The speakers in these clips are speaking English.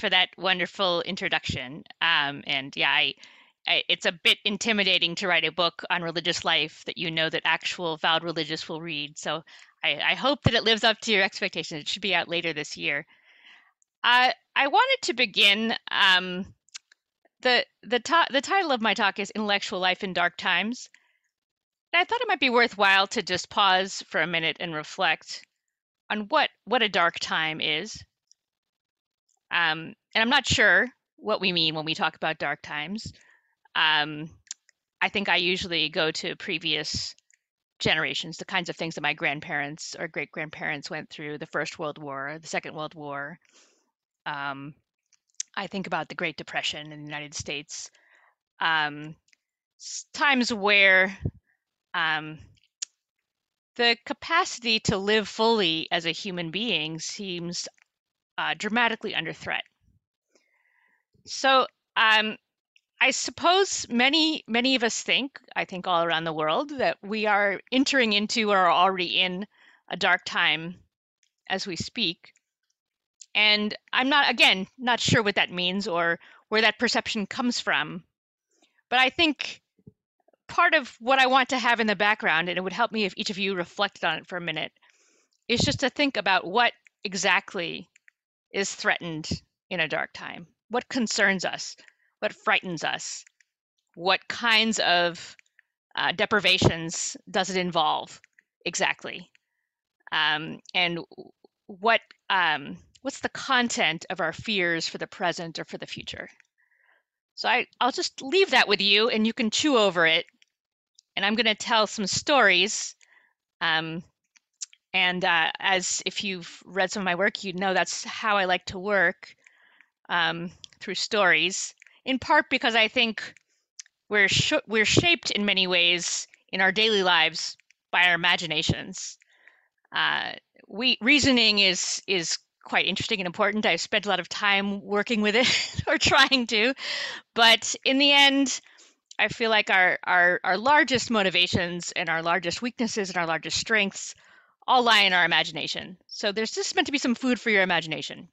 for that wonderful introduction. Um, and yeah, I, I, it's a bit intimidating to write a book on religious life that you know that actual vowed religious will read. So I, I hope that it lives up to your expectations. It should be out later this year. I I wanted to begin. Um, the the to- the title of my talk is Intellectual Life in Dark Times. And I thought it might be worthwhile to just pause for a minute and reflect on what what a dark time is. Um, and I'm not sure what we mean when we talk about dark times. Um, I think I usually go to previous generations, the kinds of things that my grandparents or great grandparents went through the First World War, the Second World War. Um, I think about the Great Depression in the United States, um, times where um, the capacity to live fully as a human being seems uh, dramatically under threat. So, um, I suppose many many of us think, I think all around the world, that we are entering into or are already in a dark time as we speak. And I'm not again not sure what that means or where that perception comes from. But I think part of what I want to have in the background, and it would help me if each of you reflected on it for a minute, is just to think about what exactly is threatened in a dark time. What concerns us? what frightens us, what kinds of uh, deprivations does it involve exactly, um, and what um, what's the content of our fears for the present or for the future. So I, I'll just leave that with you, and you can chew over it. And I'm going to tell some stories. Um, and uh, as if you've read some of my work, you know that's how I like to work um, through stories in part because I think we're sh- we're shaped in many ways in our daily lives by our imaginations. Uh, we reasoning is is quite interesting and important. I've spent a lot of time working with it or trying to, but in the end, I feel like our our our largest motivations and our largest weaknesses and our largest strengths all lie in our imagination. So there's just meant to be some food for your imagination.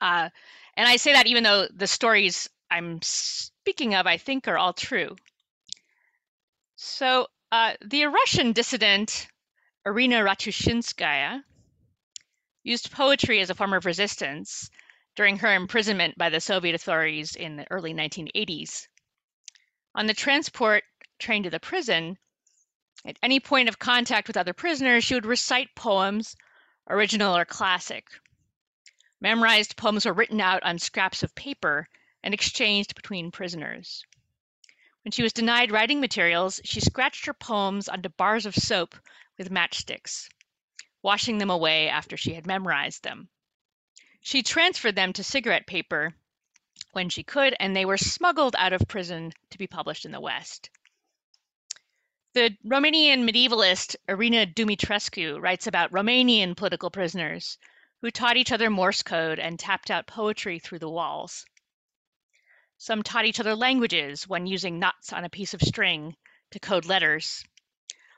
Uh, and I say that even though the stories I'm speaking of, I think, are all true. So uh, the Russian dissident Irina Ratushinskaya used poetry as a form of resistance during her imprisonment by the Soviet authorities in the early 1980s. On the transport train to the prison, at any point of contact with other prisoners, she would recite poems, original or classic. Memorized poems were written out on scraps of paper and exchanged between prisoners. When she was denied writing materials, she scratched her poems onto bars of soap with matchsticks, washing them away after she had memorized them. She transferred them to cigarette paper when she could, and they were smuggled out of prison to be published in the West. The Romanian medievalist Irina Dumitrescu writes about Romanian political prisoners who taught each other Morse code and tapped out poetry through the walls. Some taught each other languages, one using knots on a piece of string to code letters.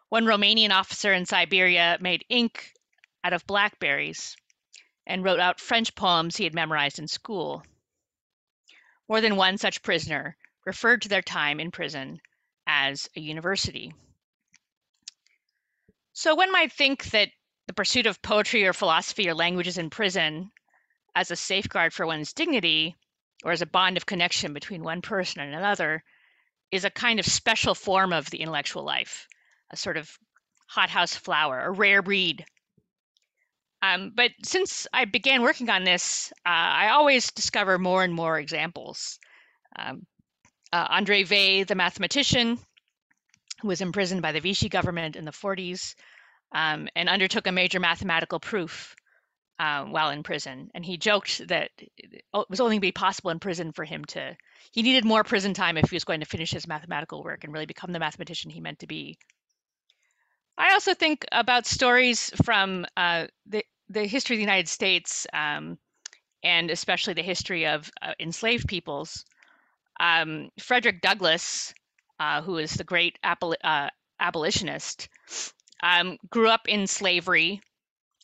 One Romanian officer in Siberia made ink out of blackberries and wrote out French poems he had memorized in school. More than one such prisoner referred to their time in prison as a university. So one might think that the pursuit of poetry or philosophy or languages in prison as a safeguard for one's dignity or as a bond of connection between one person and another is a kind of special form of the intellectual life, a sort of hothouse flower, a rare breed. Um, but since I began working on this, uh, I always discover more and more examples. Um, uh, Andre Weil, the mathematician, was imprisoned by the Vichy government in the 40s, um, and undertook a major mathematical proof uh, while in prison. And he joked that it was only be possible in prison for him to, he needed more prison time if he was going to finish his mathematical work and really become the mathematician he meant to be. I also think about stories from uh, the, the history of the United States um, and especially the history of uh, enslaved peoples. Um, Frederick Douglass, uh, who is the great abol- uh, abolitionist, um, grew up in slavery,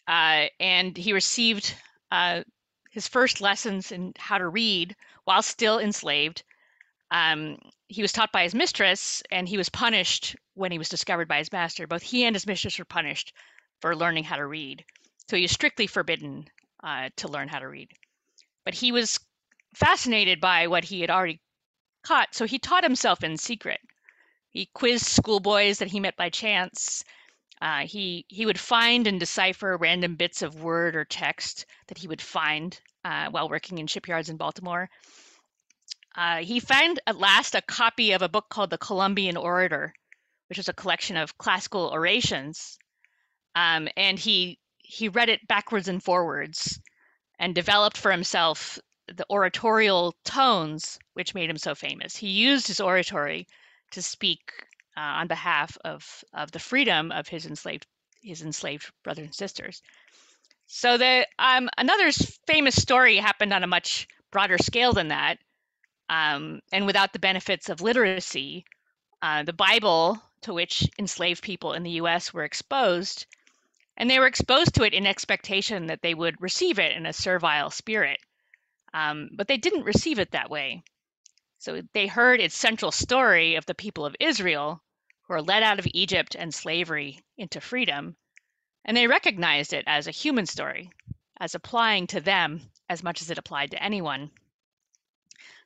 uh, and he received uh, his first lessons in how to read while still enslaved. Um, he was taught by his mistress, and he was punished when he was discovered by his master. Both he and his mistress were punished for learning how to read. So he was strictly forbidden uh, to learn how to read. But he was fascinated by what he had already caught, so he taught himself in secret. He quizzed schoolboys that he met by chance. Uh, he he would find and decipher random bits of word or text that he would find uh, while working in shipyards in Baltimore. Uh, he found at last a copy of a book called the Columbian Orator, which was a collection of classical orations, um, and he he read it backwards and forwards, and developed for himself the oratorial tones which made him so famous. He used his oratory to speak uh, on behalf of, of the freedom of his enslaved his enslaved brothers and sisters. So the um, another famous story happened on a much broader scale than that, um, and without the benefits of literacy. Uh, the Bible, to which enslaved people in the U.S. were exposed, and they were exposed to it in expectation that they would receive it in a servile spirit. Um, but they didn't receive it that way. So they heard its central story of the people of Israel who are led out of Egypt and slavery into freedom, and they recognized it as a human story, as applying to them as much as it applied to anyone.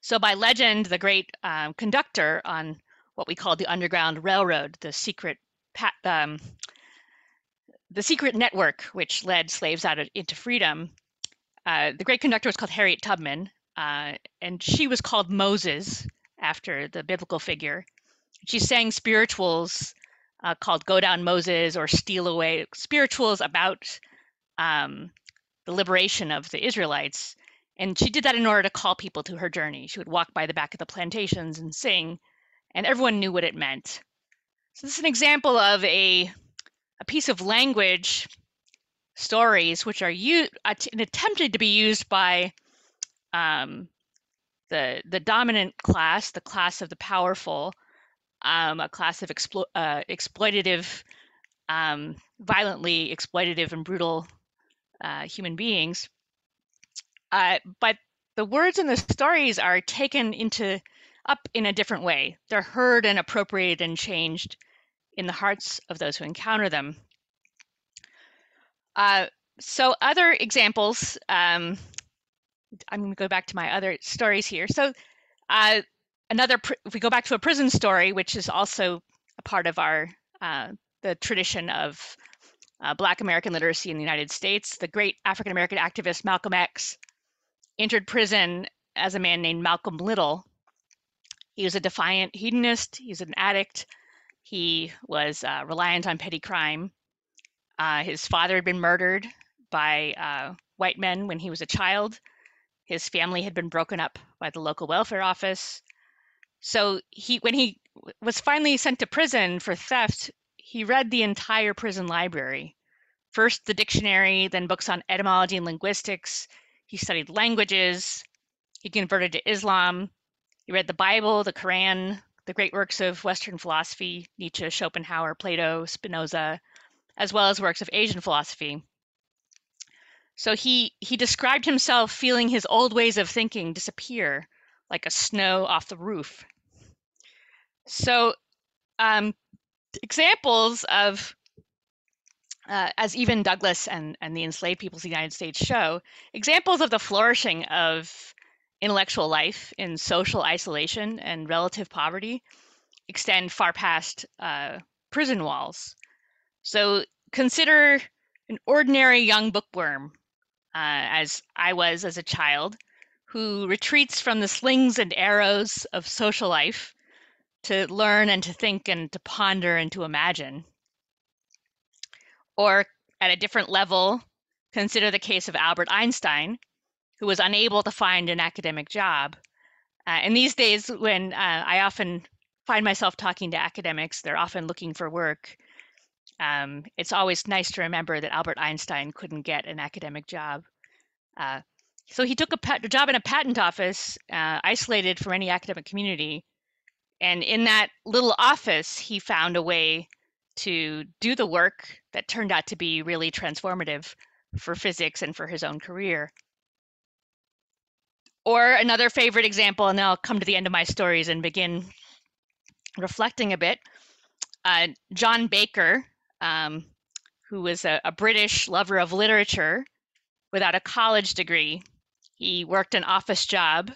So, by legend, the great um, conductor on what we call the Underground Railroad, the secret um, the secret network which led slaves out of, into freedom, uh, the great conductor was called Harriet Tubman, uh, and she was called Moses after the biblical figure. She sang spirituals uh, called "Go Down Moses" or "Steal Away," spirituals about um, the liberation of the Israelites. And she did that in order to call people to her journey. She would walk by the back of the plantations and sing, and everyone knew what it meant. So this is an example of a a piece of language stories which are used attempted to be used by um, the the dominant class, the class of the powerful, um, a class of explo- uh, exploitative, um, violently exploitative and brutal uh, human beings. Uh, but the words in the stories are taken into up in a different way. They're heard and appropriated and changed in the hearts of those who encounter them. Uh, so other examples, um, I'm going to go back to my other stories here. So uh, another, if we go back to a prison story, which is also a part of our uh, the tradition of uh, Black American literacy in the United States, the great African American activist Malcolm X entered prison as a man named Malcolm Little. He was a defiant hedonist. He was an addict. He was uh, reliant on petty crime. Uh, his father had been murdered by uh, white men when he was a child. His family had been broken up by the local welfare office. So he, when he was finally sent to prison for theft, he read the entire prison library. First the dictionary, then books on etymology and linguistics. He studied languages. He converted to Islam. He read the Bible, the Quran, the great works of Western philosophy Nietzsche, Schopenhauer, Plato, Spinoza, as well as works of Asian philosophy. So he, he described himself feeling his old ways of thinking disappear like a snow off the roof. So, um, examples of, uh, as even Douglass and, and the enslaved peoples of the United States show, examples of the flourishing of intellectual life in social isolation and relative poverty extend far past uh, prison walls. So consider an ordinary young bookworm, uh, as I was as a child, who retreats from the slings and arrows of social life to learn and to think and to ponder and to imagine. Or at a different level, consider the case of Albert Einstein, who was unable to find an academic job. Uh, and these days, when uh, I often find myself talking to academics, they're often looking for work um, it's always nice to remember that Albert Einstein couldn't get an academic job. Uh, so he took a, pat- a, job in a patent office, uh, isolated from any academic community. And in that little office, he found a way to do the work that turned out to be really transformative for physics and for his own career. or another favorite example, and then I'll come to the end of my stories and begin reflecting a bit. Uh, John Baker, um, who was a, a British lover of literature without a college degree, he worked an office job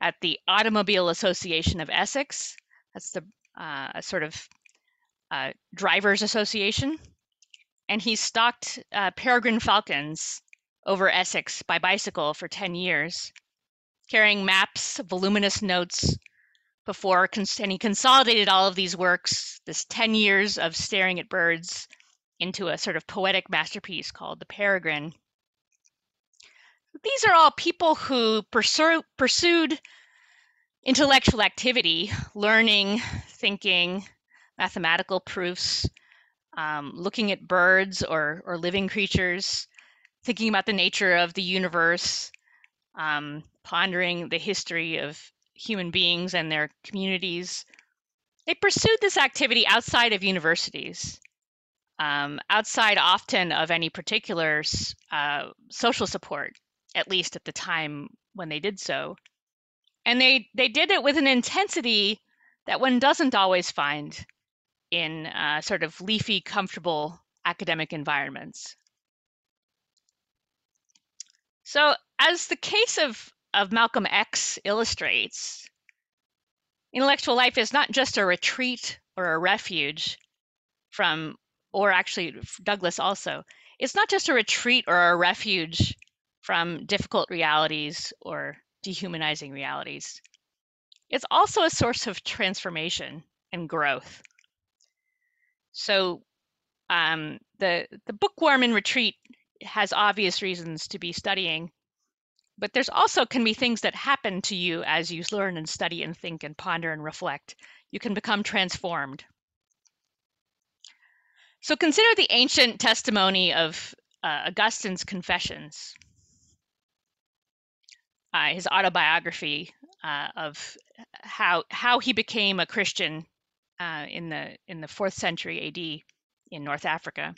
at the Automobile Association of Essex. That's the uh, a sort of uh, drivers association, and he stalked uh, peregrine falcons over Essex by bicycle for 10 years, carrying maps, voluminous notes, before and he consolidated all of these works, this 10 years of staring at birds, into a sort of poetic masterpiece called The Peregrine. These are all people who pursue, pursued intellectual activity, learning, thinking, mathematical proofs, um, looking at birds or, or living creatures, thinking about the nature of the universe, um, pondering the history of human beings and their communities. They pursued this activity outside of universities, um, outside often of any particular uh, social support, at least at the time when they did so. And they, they did it with an intensity that one doesn't always find in uh, sort of leafy, comfortable academic environments. So, as the case of, of Malcolm X illustrates, intellectual life is not just a retreat or a refuge from, or actually, Douglass also, it's not just a retreat or a refuge from difficult realities or dehumanizing realities. It's also a source of transformation and growth. So um, the the bookworm in retreat has obvious reasons to be studying, but there's also can be things that happen to you as you learn and study and think and ponder and reflect. You can become transformed. So consider the ancient testimony of uh, Augustine's Confessions, uh, his autobiography uh, of how how he became a Christian uh, in the in the fourth century AD in North Africa.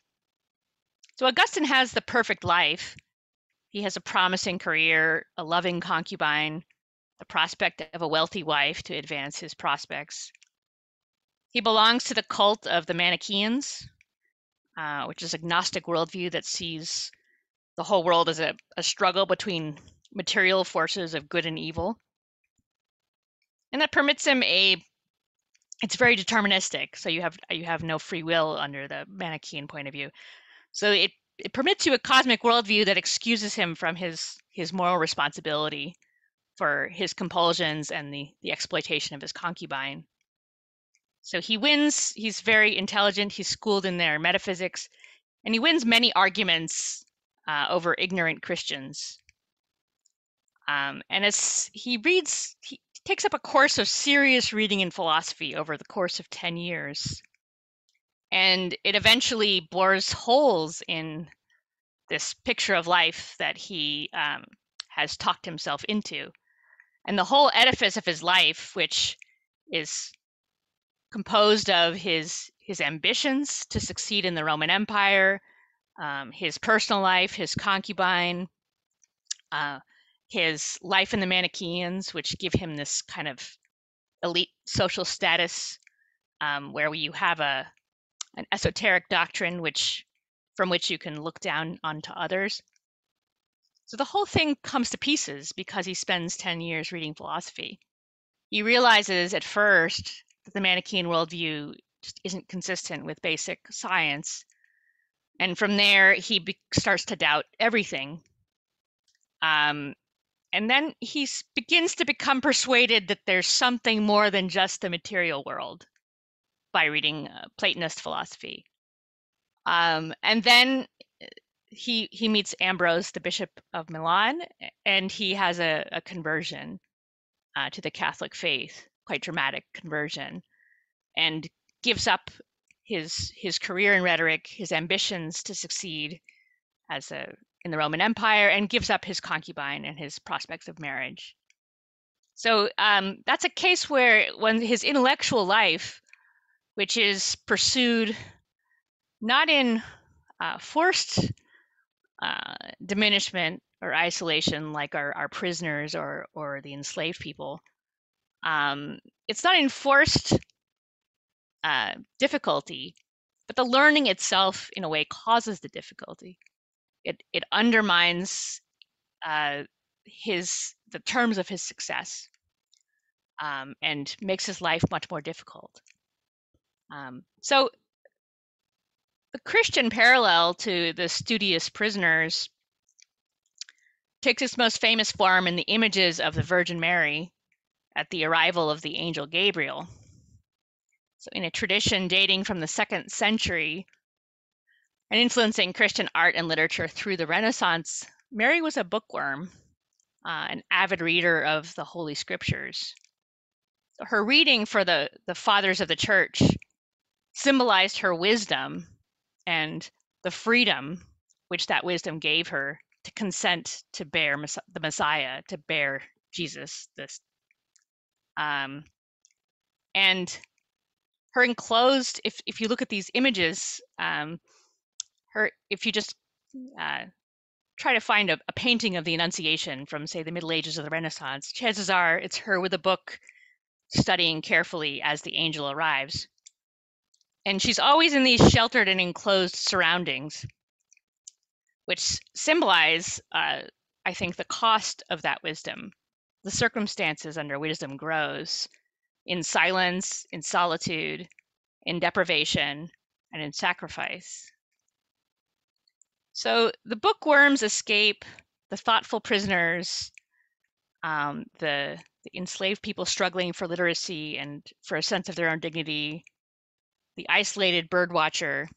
So Augustine has the perfect life. He has a promising career, a loving concubine, the prospect of a wealthy wife to advance his prospects. He belongs to the cult of the Manichaeans, uh, which is a Gnostic worldview that sees the whole world as a, a struggle between material forces of good and evil. And that permits him a it's very deterministic so you have you have no free will under the manichaean point of view so it it permits you a cosmic worldview that excuses him from his his moral responsibility for his compulsions and the the exploitation of his concubine so he wins he's very intelligent he's schooled in their metaphysics and he wins many arguments uh, over ignorant christians um, and as he reads he, takes up a course of serious reading in philosophy over the course of 10 years. And it eventually bores holes in this picture of life that he um, has talked himself into. And the whole edifice of his life, which is composed of his his ambitions to succeed in the Roman Empire, um, his personal life, his concubine, uh, his life in the Manichaeans, which give him this kind of elite social status, um, where you have a an esoteric doctrine which from which you can look down onto others. So the whole thing comes to pieces because he spends 10 years reading philosophy. He realizes at first that the Manichaean worldview just isn't consistent with basic science. And from there, he be- starts to doubt everything. Um, and then he begins to become persuaded that there's something more than just the material world by reading uh, Platonist philosophy. Um, and then uh, he he meets Ambrose, the Bishop of Milan, and he has a, a conversion uh, to the Catholic faith, quite dramatic conversion, and gives up his his career in rhetoric, his ambitions to succeed as a in the Roman Empire and gives up his concubine and his prospects of marriage. So um, that's a case where when his intellectual life, which is pursued not in uh, forced uh, diminishment or isolation like our, our prisoners or or the enslaved people. Um, it's not enforced uh, difficulty, but the learning itself, in a way, causes the difficulty. It it undermines uh, his the terms of his success um, and makes his life much more difficult. Um, so the Christian parallel to the studious prisoners takes its most famous form in the images of the Virgin Mary at the arrival of the angel Gabriel. So, in a tradition dating from the second century and influencing Christian art and literature through the Renaissance, Mary was a bookworm, uh, an avid reader of the Holy Scriptures. Her reading for the, the fathers of the church symbolized her wisdom and the freedom which that wisdom gave her to consent to bear the Messiah, to bear Jesus. This, um, and her enclosed. If if you look at these images, um, her if you just uh, try to find a, a painting of the Annunciation from, say, the Middle Ages or the Renaissance, chances are it's her with a book studying carefully as the angel arrives. And she's always in these sheltered and enclosed surroundings which symbolize, uh, I think, the cost of that wisdom, the circumstances under wisdom grows in silence, in solitude, in deprivation, and in sacrifice. So the bookworms escape, the thoughtful prisoners, um, the, the enslaved people struggling for literacy and for a sense of their own dignity, the isolated birdwatcher,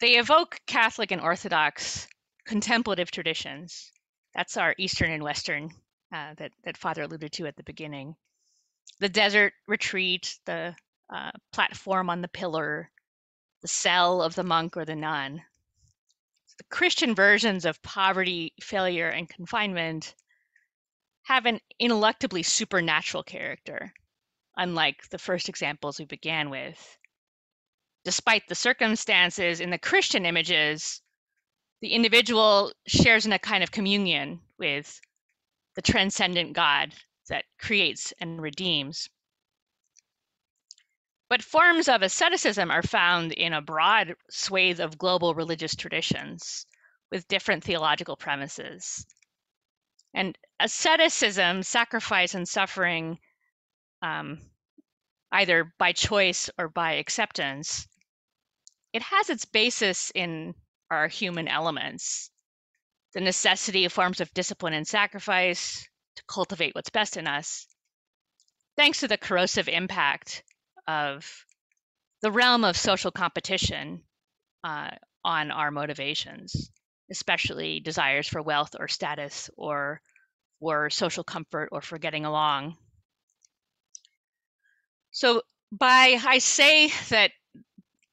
they evoke Catholic and Orthodox contemplative traditions. That's our Eastern and Western uh, that, that Father alluded to at the beginning. The desert retreat, the uh, platform on the pillar, the cell of the monk or the nun. The Christian versions of poverty, failure, and confinement have an ineluctably supernatural character, unlike the first examples we began with despite the circumstances in the Christian images, the individual shares in a kind of communion with the transcendent God that creates and redeems. But forms of asceticism are found in a broad swathe of global religious traditions with different theological premises. And asceticism, sacrifice, and suffering, um, either by choice or by acceptance, it has its basis in our human elements the necessity of forms of discipline and sacrifice to cultivate what's best in us, thanks to the corrosive impact of the realm of social competition uh, on our motivations, especially desires for wealth or status or for social comfort or for getting along. So, by I say that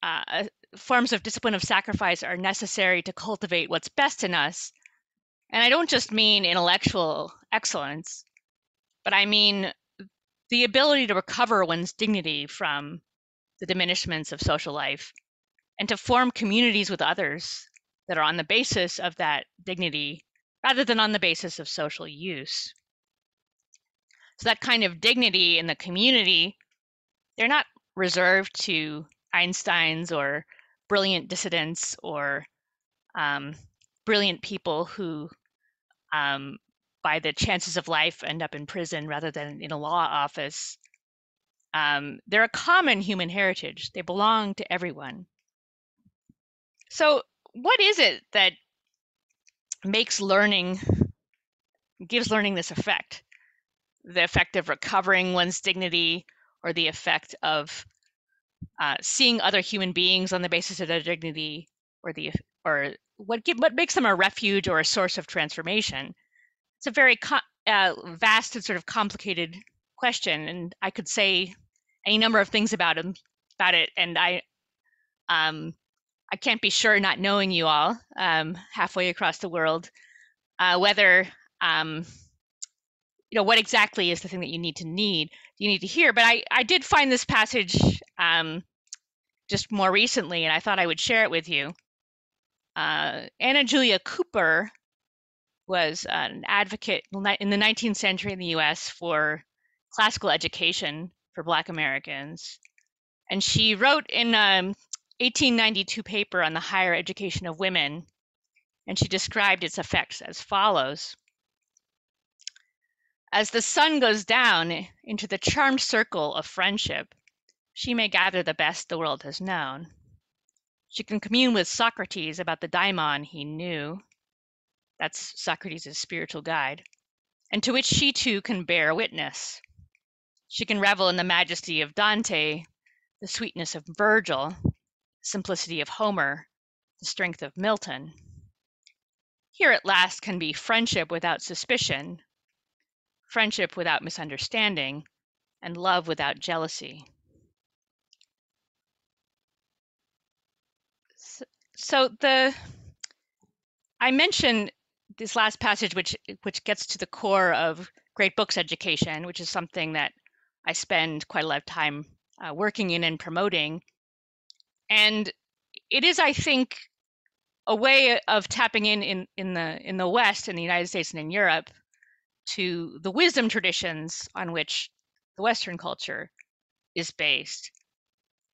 uh, forms of discipline of sacrifice are necessary to cultivate what's best in us. And I don't just mean intellectual excellence, but I mean the ability to recover one's dignity from the diminishments of social life and to form communities with others that are on the basis of that dignity rather than on the basis of social use. So, that kind of dignity in the community, they're not reserved to Einsteins or brilliant dissidents or um, brilliant people who, um, by the chances of life, end up in prison rather than in a law office. Um, they're a common human heritage. They belong to everyone. So, what is it that makes learning, gives learning this effect? The effect of recovering one's dignity or the effect of uh, seeing other human beings on the basis of their dignity or the or what give, what makes them a refuge or a source of transformation. It's a very co- uh, vast and sort of complicated question and i could say any number of things about him about it and i um i can't be sure not knowing you all um halfway across the world uh, whether um you know what exactly is the thing that you need to need you need to hear but i i did find this passage um just more recently and i thought i would share it with you uh, anna julia cooper was an advocate in the 19th century in the US for classical education for Black Americans. And she wrote in um, 1892 paper on the higher education of women, and she described its effects as follows. As the sun goes down into the charmed circle of friendship, she may gather the best the world has known. She can commune with Socrates about the daimon he knew. That's Socrates' spiritual guide, and to which she too can bear witness. She can revel in the majesty of Dante, the sweetness of Virgil, simplicity of Homer, the strength of Milton. Here at last can be friendship without suspicion, friendship without misunderstanding, and love without jealousy. So, so the I mentioned this last passage, which which gets to the core of great books education, which is something that I spend quite a lot of time uh, working in and promoting, and it is, I think, a way of tapping in in in the in the West, in the United States, and in Europe, to the wisdom traditions on which the Western culture is based.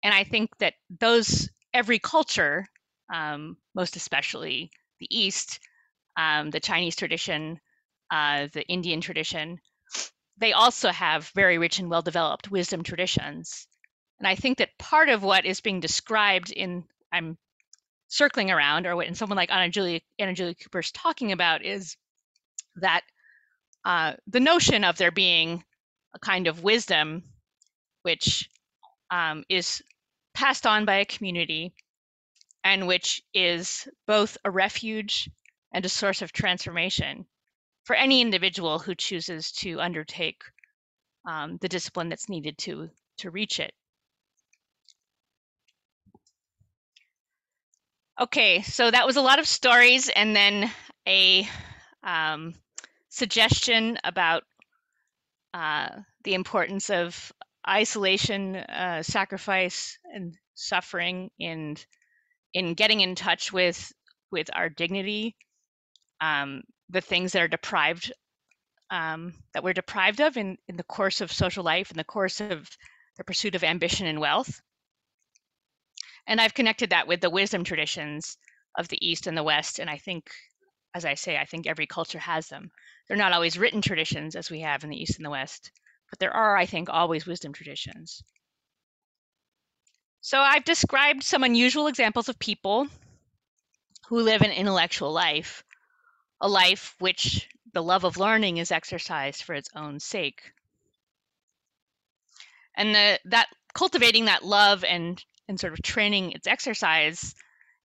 And I think that those, every culture, um, most especially the East, um, the Chinese tradition, uh, the Indian tradition, they also have very rich and well developed wisdom traditions. And I think that part of what is being described in, I'm circling around, or what in someone like Anna Julia, Anna Julia Cooper is talking about, is that uh, the notion of there being a kind of wisdom which um, is passed on by a community and which is both a refuge and a source of transformation for any individual who chooses to undertake um, the discipline that's needed to to reach it. Okay, so that was a lot of stories and then a um, suggestion about uh, the importance of isolation, uh, sacrifice, and suffering in in getting in touch with with our dignity, um, the things that are deprived um, that we're deprived of in in the course of social life, in the course of the pursuit of ambition and wealth. And I've connected that with the wisdom traditions of the East and the West, and I think, as I say, I think every culture has them. They're not always written traditions as we have in the East and the West, but there are, I think, always wisdom traditions. So I've described some unusual examples of people who live an intellectual life, a life which the love of learning is exercised for its own sake. And the, that cultivating that love and, and sort of training its exercise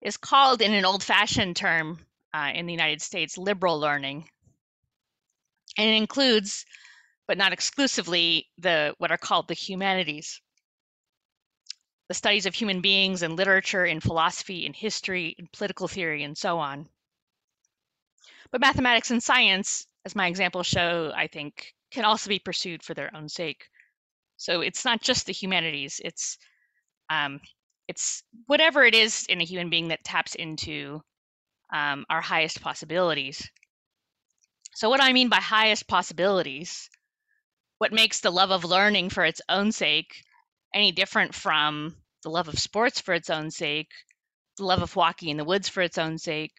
is called in an old-fashioned term uh, in the United States liberal learning and it includes but not exclusively the what are called the humanities. The studies of human beings and literature in philosophy in history in political theory and so on. But mathematics and science as my examples show i think can also be pursued for their own sake. So it's not just the humanities it's um, it's whatever it is in a human being that taps into um, our highest possibilities so, what I mean by highest possibilities, what makes the love of learning for its own sake any different from the love of sports for its own sake, the love of walking in the woods for its own sake,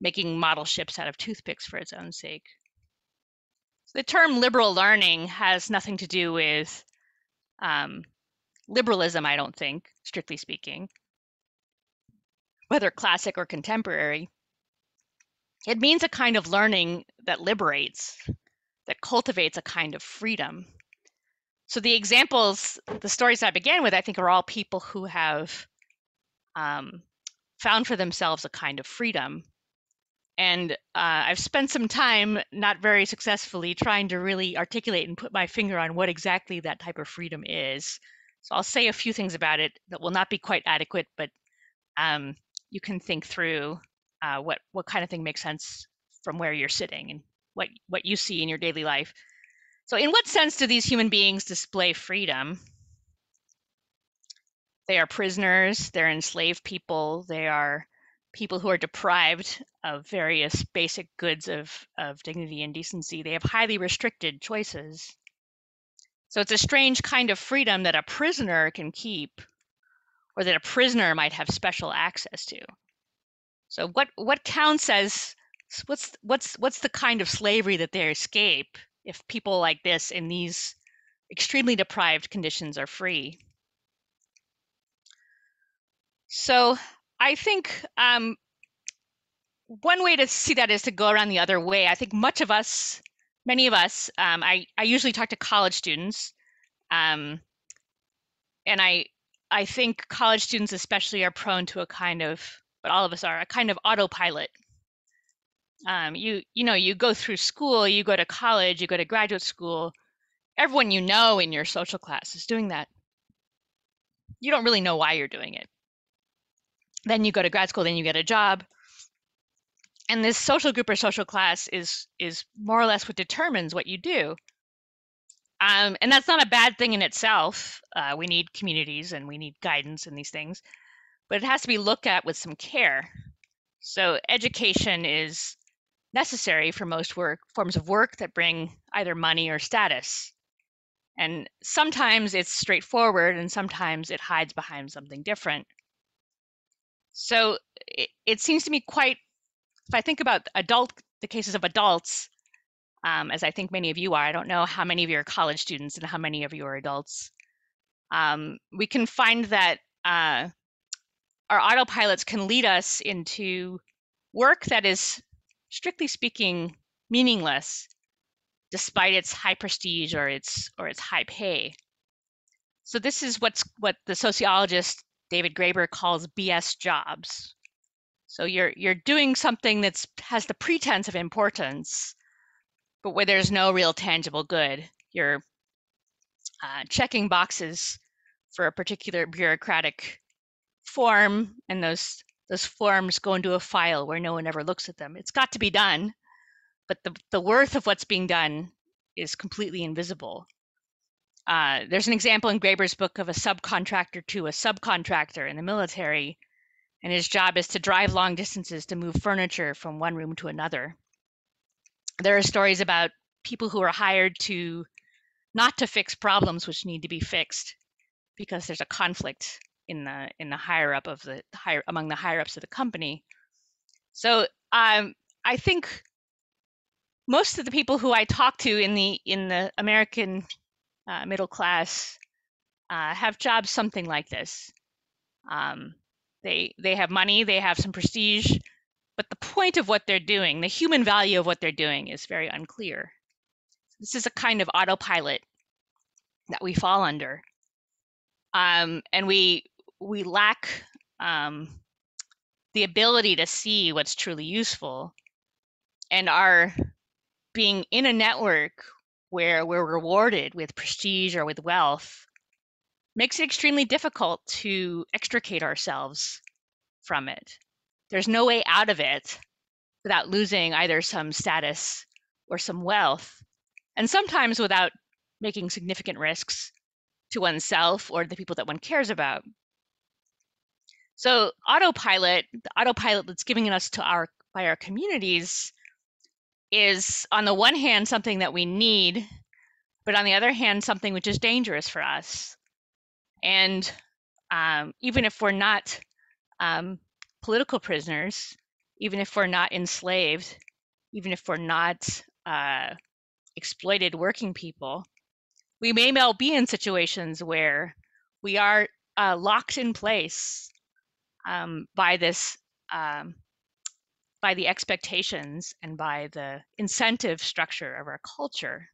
making model ships out of toothpicks for its own sake. The term liberal learning has nothing to do with um, liberalism, I don't think, strictly speaking, whether classic or contemporary. It means a kind of learning that liberates, that cultivates a kind of freedom. So the examples, the stories I began with, I think are all people who have um, found for themselves a kind of freedom. And uh, I've spent some time, not very successfully, trying to really articulate and put my finger on what exactly that type of freedom is. So I'll say a few things about it that will not be quite adequate, but um, you can think through uh, what what kind of thing makes sense from where you're sitting and what what you see in your daily life. So, in what sense do these human beings display freedom? They are prisoners. They're enslaved people. They are people who are deprived of various basic goods of, of dignity and decency. They have highly restricted choices. So it's a strange kind of freedom that a prisoner can keep or that a prisoner might have special access to. So what what counts as what's what's what's the kind of slavery that they escape if people like this in these extremely deprived conditions are free? So I think um, one way to see that is to go around the other way. I think much of us, many of us, um, I, I usually talk to college students, um, and I I think college students especially are prone to a kind of, but all of us are a kind of autopilot. Um, you you know you go through school, you go to college, you go to graduate school. Everyone you know in your social class is doing that. You don't really know why you're doing it then you go to grad school, then you get a job. And this social group or social class is is more or less what determines what you do. Um, and that's not a bad thing in itself. Uh, we need communities and we need guidance in these things, but it has to be looked at with some care. So education is necessary for most work forms of work that bring either money or status. And sometimes it's straightforward and sometimes it hides behind something different. So it, it seems to me quite, if I think about adult, the cases of adults, um, as I think many of you are, I don't know how many of you are college students and how many of you are adults. Um, we can find that uh, our autopilots can lead us into work that is, strictly speaking, meaningless, despite its high prestige or its or its high pay. So this is what's what the sociologist David Graeber calls BS jobs. So you're you're doing something that's has the pretense of importance, but where there's no real tangible good. You're uh, checking boxes for a particular bureaucratic form, and those those forms go into a file where no one ever looks at them. It's got to be done, but the the worth of what's being done is completely invisible. Uh, there's an example in Graeber's book of a subcontractor to a subcontractor in the military, and his job is to drive long distances to move furniture from one room to another. There are stories about people who are hired to not to fix problems which need to be fixed because there's a conflict in the in the higher up of the higher among the higher ups of the company. So um, I think most of the people who I talk to in the in the American uh, middle class uh, have jobs something like this. Um, they they have money, they have some prestige, but the point of what they're doing, the human value of what they're doing, is very unclear. This is a kind of autopilot that we fall under, um, and we we lack um, the ability to see what's truly useful, and are being in a network where we're rewarded with prestige or with wealth makes it extremely difficult to extricate ourselves from it. There's no way out of it without losing either some status or some wealth, and sometimes without making significant risks to oneself or the people that one cares about. So autopilot, the autopilot that's giving us to our by our communities is on the one hand something that we need, but on the other hand, something which is dangerous for us. And um, even if we're not um, political prisoners, even if we're not enslaved, even if we're not uh, exploited working people, we may well be in situations where we are uh, locked in place um, by this um, by the expectations and by the incentive structure of our culture.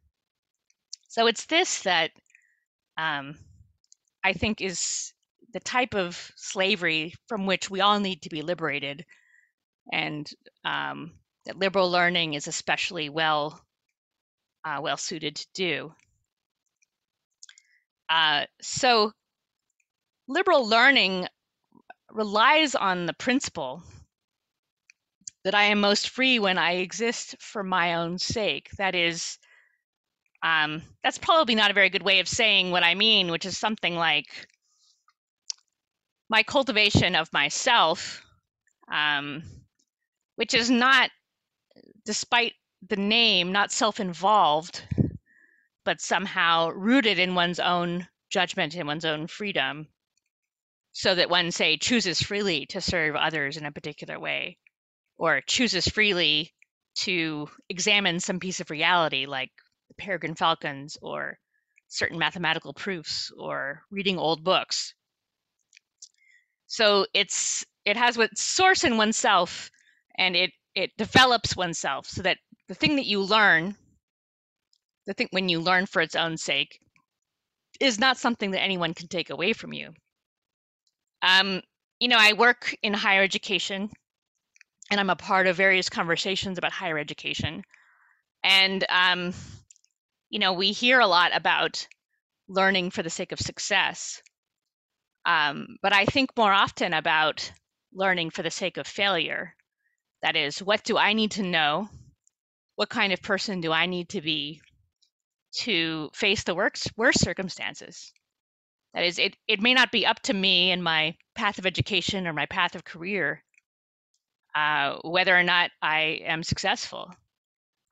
So it's this that um, I think is the type of slavery from which we all need to be liberated, and um, that liberal learning is especially well uh, well suited to do. Uh, so liberal learning relies on the principle that I am most free when I exist for my own sake. That is, um, that's probably not a very good way of saying what I mean, which is something like my cultivation of myself um, which is not, despite the name, not self involved, but somehow rooted in one's own judgment and one's own freedom, so that one, say, chooses freely to serve others in a particular way, or chooses freely to examine some piece of reality like the peregrine falcons or certain mathematical proofs or reading old books. So it's it has what source in oneself and it it develops oneself so that the thing that you learn the thing when you learn for its own sake is not something that anyone can take away from you um, you know i work in higher education and i'm a part of various conversations about higher education and um, you know we hear a lot about learning for the sake of success um, but i think more often about learning for the sake of failure that is, what do I need to know? What kind of person do I need to be to face the worst, worst circumstances? That is, it, it may not be up to me and my path of education or my path of career uh, whether or not I am successful.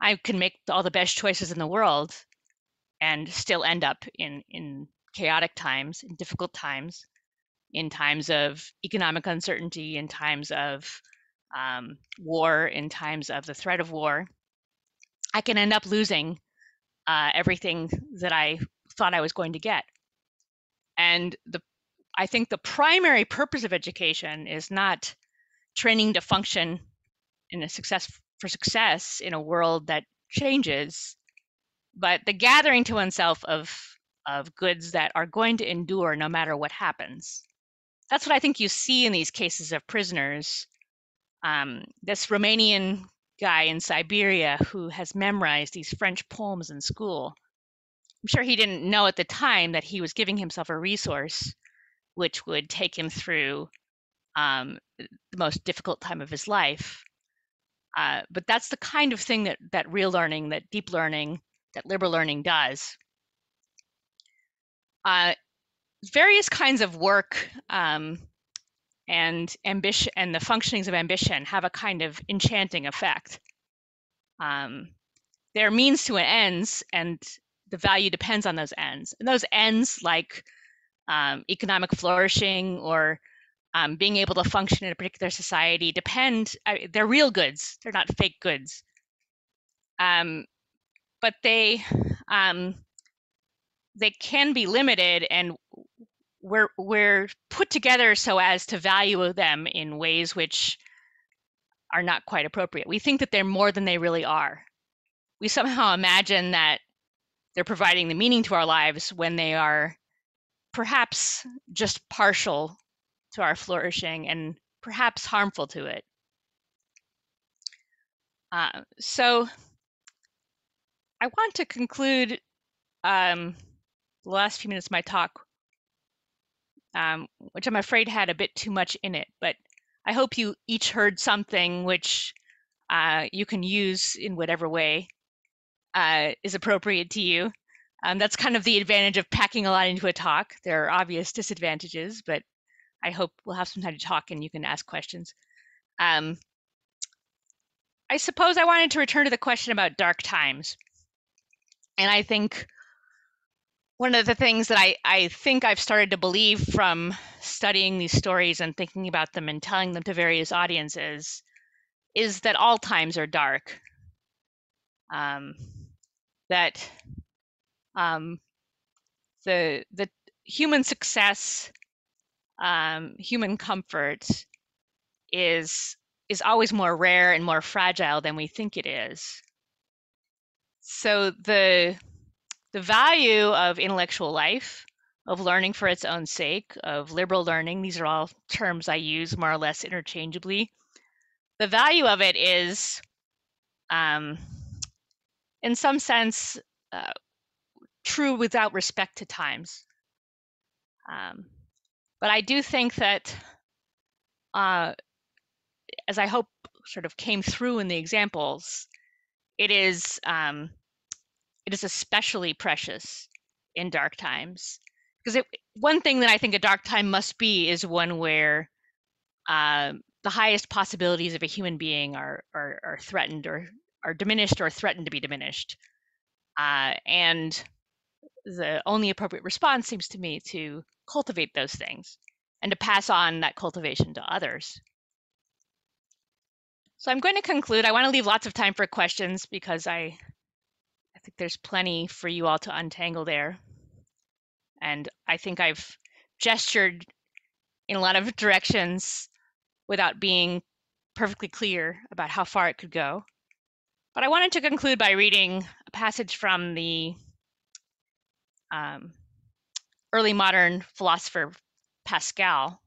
I can make all the best choices in the world and still end up in, in chaotic times, in difficult times, in times of economic uncertainty, in times of um, war, in times of the threat of war, I can end up losing uh, everything that I thought I was going to get. And the I think the primary purpose of education is not training to function in a success for success in a world that changes, but the gathering to oneself of of goods that are going to endure no matter what happens. That's what I think you see in these cases of prisoners um, this Romanian guy in Siberia who has memorized these French poems in school. I'm sure he didn't know at the time that he was giving himself a resource which would take him through um, the most difficult time of his life. Uh, but that's the kind of thing that that real learning, that deep learning, that liberal learning does. Uh, various kinds of work um, and ambition and the functionings of ambition have a kind of enchanting effect. Um, they're means to an ends, and the value depends on those ends. And those ends, like um, economic flourishing or um, being able to function in a particular society, depend. Uh, they're real goods. They're not fake goods. Um, but they um, they can be limited, and we're we're put together so as to value them in ways which are not quite appropriate. We think that they're more than they really are. We somehow imagine that they're providing the meaning to our lives when they are perhaps just partial to our flourishing and perhaps harmful to it. Uh, so I want to conclude um, the last few minutes of my talk um, which I'm afraid had a bit too much in it. But I hope you each heard something which uh, you can use in whatever way uh, is appropriate to you. Um, that's kind of the advantage of packing a lot into a talk. There are obvious disadvantages, but I hope we'll have some time to talk and you can ask questions. Um, I suppose I wanted to return to the question about dark times. And I think one of the things that I, I think I've started to believe from studying these stories and thinking about them and telling them to various audiences is that all times are dark. Um, that um, the the human success, um, human comfort is is always more rare and more fragile than we think it is. So the the value of intellectual life, of learning for its own sake, of liberal learning, these are all terms I use more or less interchangeably. The value of it is, um, in some sense, uh, true without respect to times. Um, but I do think that, uh, as I hope sort of came through in the examples, it is um, it is especially precious in dark times because it, one thing that I think a dark time must be is one where uh, the highest possibilities of a human being are are, are threatened or are diminished or threatened to be diminished. Uh, and the only appropriate response seems to me to cultivate those things and to pass on that cultivation to others. So I'm going to conclude. I want to leave lots of time for questions because I I think there's plenty for you all to untangle there. And I think I've gestured in a lot of directions without being perfectly clear about how far it could go. But I wanted to conclude by reading a passage from the um, early modern philosopher Pascal,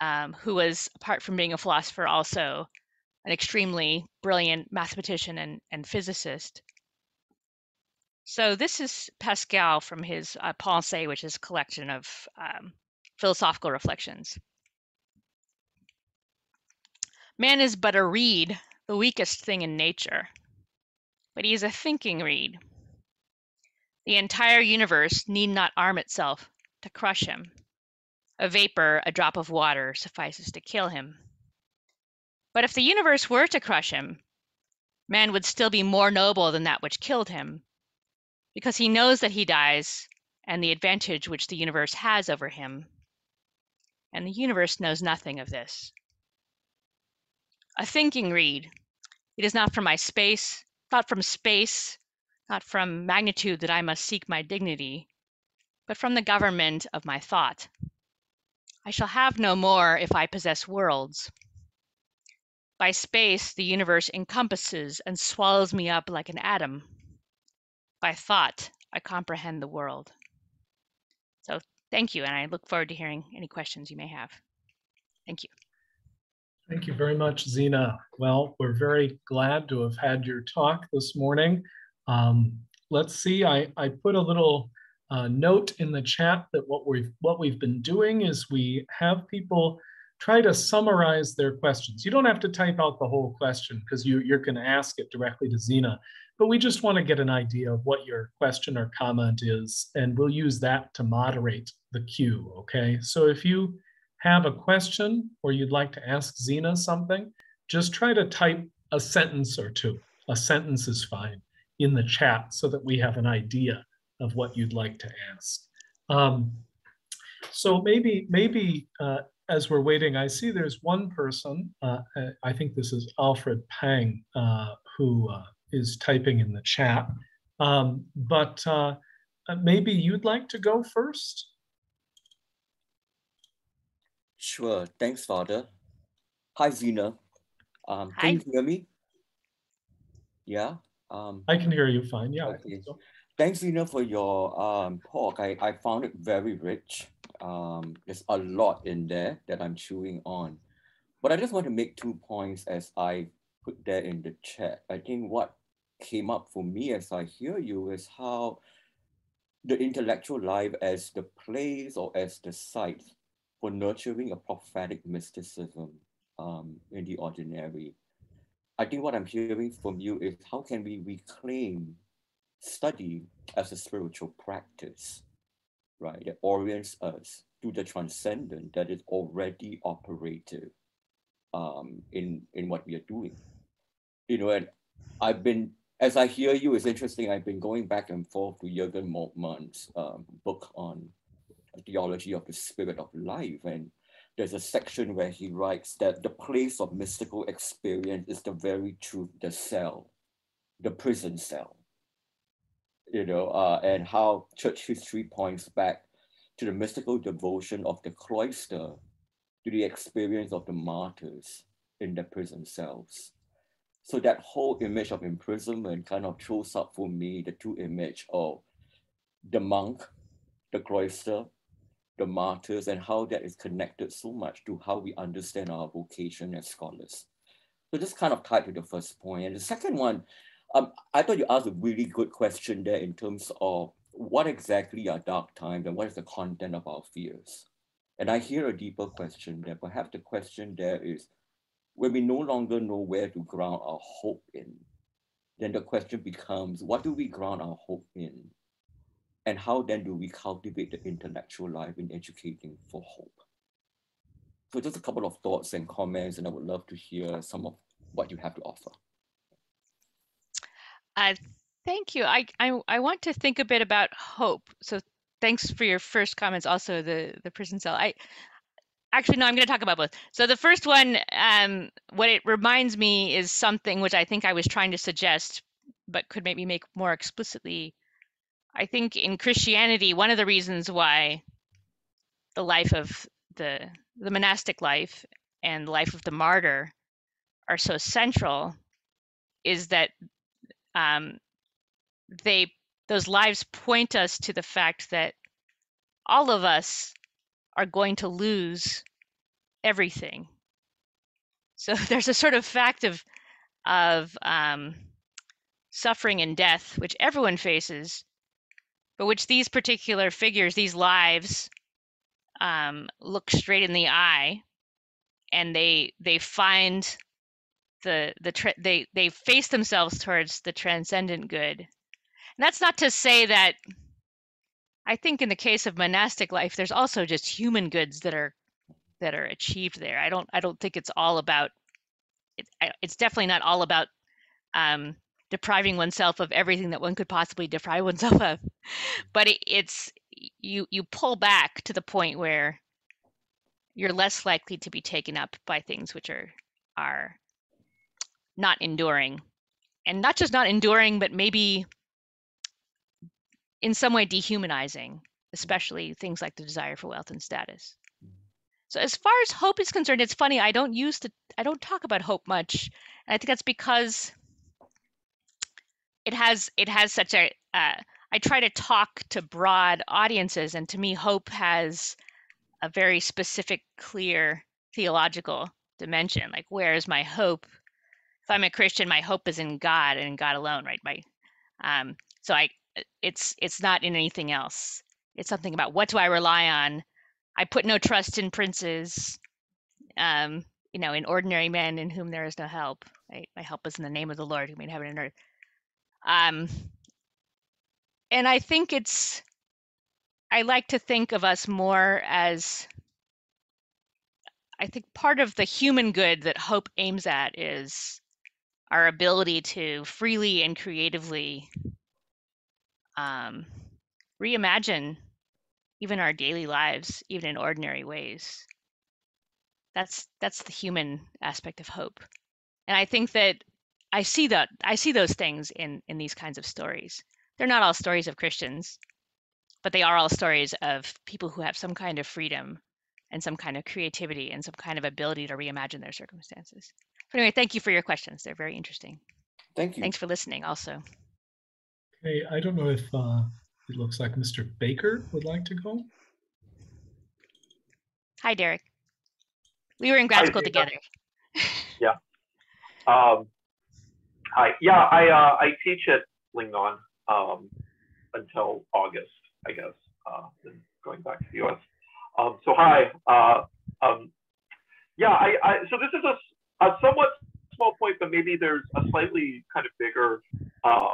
um, who was, apart from being a philosopher, also an extremely brilliant mathematician and, and physicist. So this is Pascal from his uh, Pensées, which is a collection of um, philosophical reflections. Man is but a reed, the weakest thing in nature, but he is a thinking reed. The entire universe need not arm itself to crush him. A vapor, a drop of water, suffices to kill him. But if the universe were to crush him, man would still be more noble than that which killed him, because he knows that he dies and the advantage which the universe has over him. And the universe knows nothing of this. A thinking reed. It is not from my space, not from space, not from magnitude that I must seek my dignity, but from the government of my thought. I shall have no more if I possess worlds. By space, the universe encompasses and swallows me up like an atom. By thought, I comprehend the world. So thank you, and I look forward to hearing any questions you may have. Thank you. Thank you very much, Zena. Well, we're very glad to have had your talk this morning. Um, let's see, I, I put a little uh, note in the chat that what we've, what we've been doing is we have people try to summarize their questions. You don't have to type out the whole question because you, you're going to ask it directly to Zena, but we just want to get an idea of what your question or comment is, and we'll use that to moderate the queue, okay? So if you have a question or you'd like to ask Zena something, just try to type a sentence or two. A sentence is fine in the chat so that we have an idea of what you'd like to ask. Um, so maybe, maybe uh, as we're waiting, I see there's one person, uh, I think this is Alfred Pang, uh, who uh, is typing in the chat. Um, but uh, uh, maybe you'd like to go first? Sure. Thanks, Father. Hi, Zena. Um, Hi. Can you hear me? Yeah. Um, I can hear you fine. Yeah. Okay. so. thanks, Zena, for your um, talk. I, I found it very rich. Um, there's a lot in there that I'm chewing on. But I just want to make two points as I put that in the chat. I think what came up for me as I hear you is how the intellectual life as the place or as the site for nurturing a prophetic mysticism um, in the ordinary. I think what I'm hearing from you is how can we reclaim study as a spiritual practice, right? That orients us to the transcendent that is already operative um, in, in what we are doing. You know, and I've been, as I hear you, it's interesting, I've been going back and forth to Jürgen Moltmann's um, book on theology of the spirit of life. And there's a section where he writes that the place of mystical experience is the very truth, the cell, the prison cell. You know, uh, and how church history points back to the mystical devotion of the cloister to the experience of the martyrs in the prison cells. So that whole image of imprisonment kind of throws up for me the two image of the monk, the cloister, the martyrs, and how that is connected so much to how we understand our vocation as scholars. So this kind of tied to the first point. And the second one, um, I thought you asked a really good question there in terms of what exactly are dark times and what is the content of our fears. And I hear a deeper question there. Perhaps the question there is when we no longer know where to ground our hope in, then the question becomes what do we ground our hope in? And how then do we cultivate the intellectual life in educating for hope? so just a couple of thoughts and comments, and I would love to hear some of what you have to offer. Uh, thank you. I, I I want to think a bit about hope. So thanks for your first comments. Also, the the prison cell. I actually no, I'm going to talk about both. So the first one, um, what it reminds me is something which I think I was trying to suggest, but could maybe make more explicitly. I think in Christianity, one of the reasons why the life of the the monastic life and the life of the martyr are so central is that um, they those lives point us to the fact that all of us are going to lose everything. So there's a sort of fact of of um, suffering and death, which everyone faces, but which these particular figures, these lives, um, look straight in the eye, and they they find the the tra- they they face themselves towards the transcendent good. And that's not to say that I think in the case of monastic life, there's also just human goods that are that are achieved there. I don't I don't think it's all about it, it's definitely not all about um, depriving oneself of everything that one could possibly deprive oneself of, but it, it's you you pull back to the point where you're less likely to be taken up by things which are are not enduring. And not just not enduring but maybe in some way dehumanizing mm. especially things like the desire for wealth and status. Mm. So as far as hope is concerned it's funny i don't use the i don't talk about hope much. And i think that's because it has it has such a uh, I try to talk to broad audiences and to me hope has a very specific clear theological dimension like where is my hope if I'm a Christian, my hope is in God and in God alone, right? My, um, so I, it's it's not in anything else. It's something about what do I rely on. I put no trust in princes, um, you know, in ordinary men in whom there is no help. Right? My help is in the name of the Lord who made heaven and earth. Um, and I think it's, I like to think of us more as I think part of the human good that hope aims at is our ability to freely and creatively um, reimagine even our daily lives, even in ordinary ways. That's that's the human aspect of hope, and I think that I see that I see those things in in these kinds of stories. They're not all stories of Christians, but they are all stories of people who have some kind of freedom and some kind of creativity and some kind of ability to reimagine their circumstances. But anyway, thank you for your questions. They're very interesting. Thank you. Thanks for listening also. Okay, I don't know if uh, it looks like Mr. Baker would like to go. Hi, Derek. We were in grad Hi, school together. Yeah. Um, hi. Yeah, I uh, I teach at Lingnan um, until August, I guess. Uh, going back to the U.S. Um, so hi. Uh, um, yeah, I, I so this is a, a somewhat small point, but maybe there's a slightly kind of bigger uh,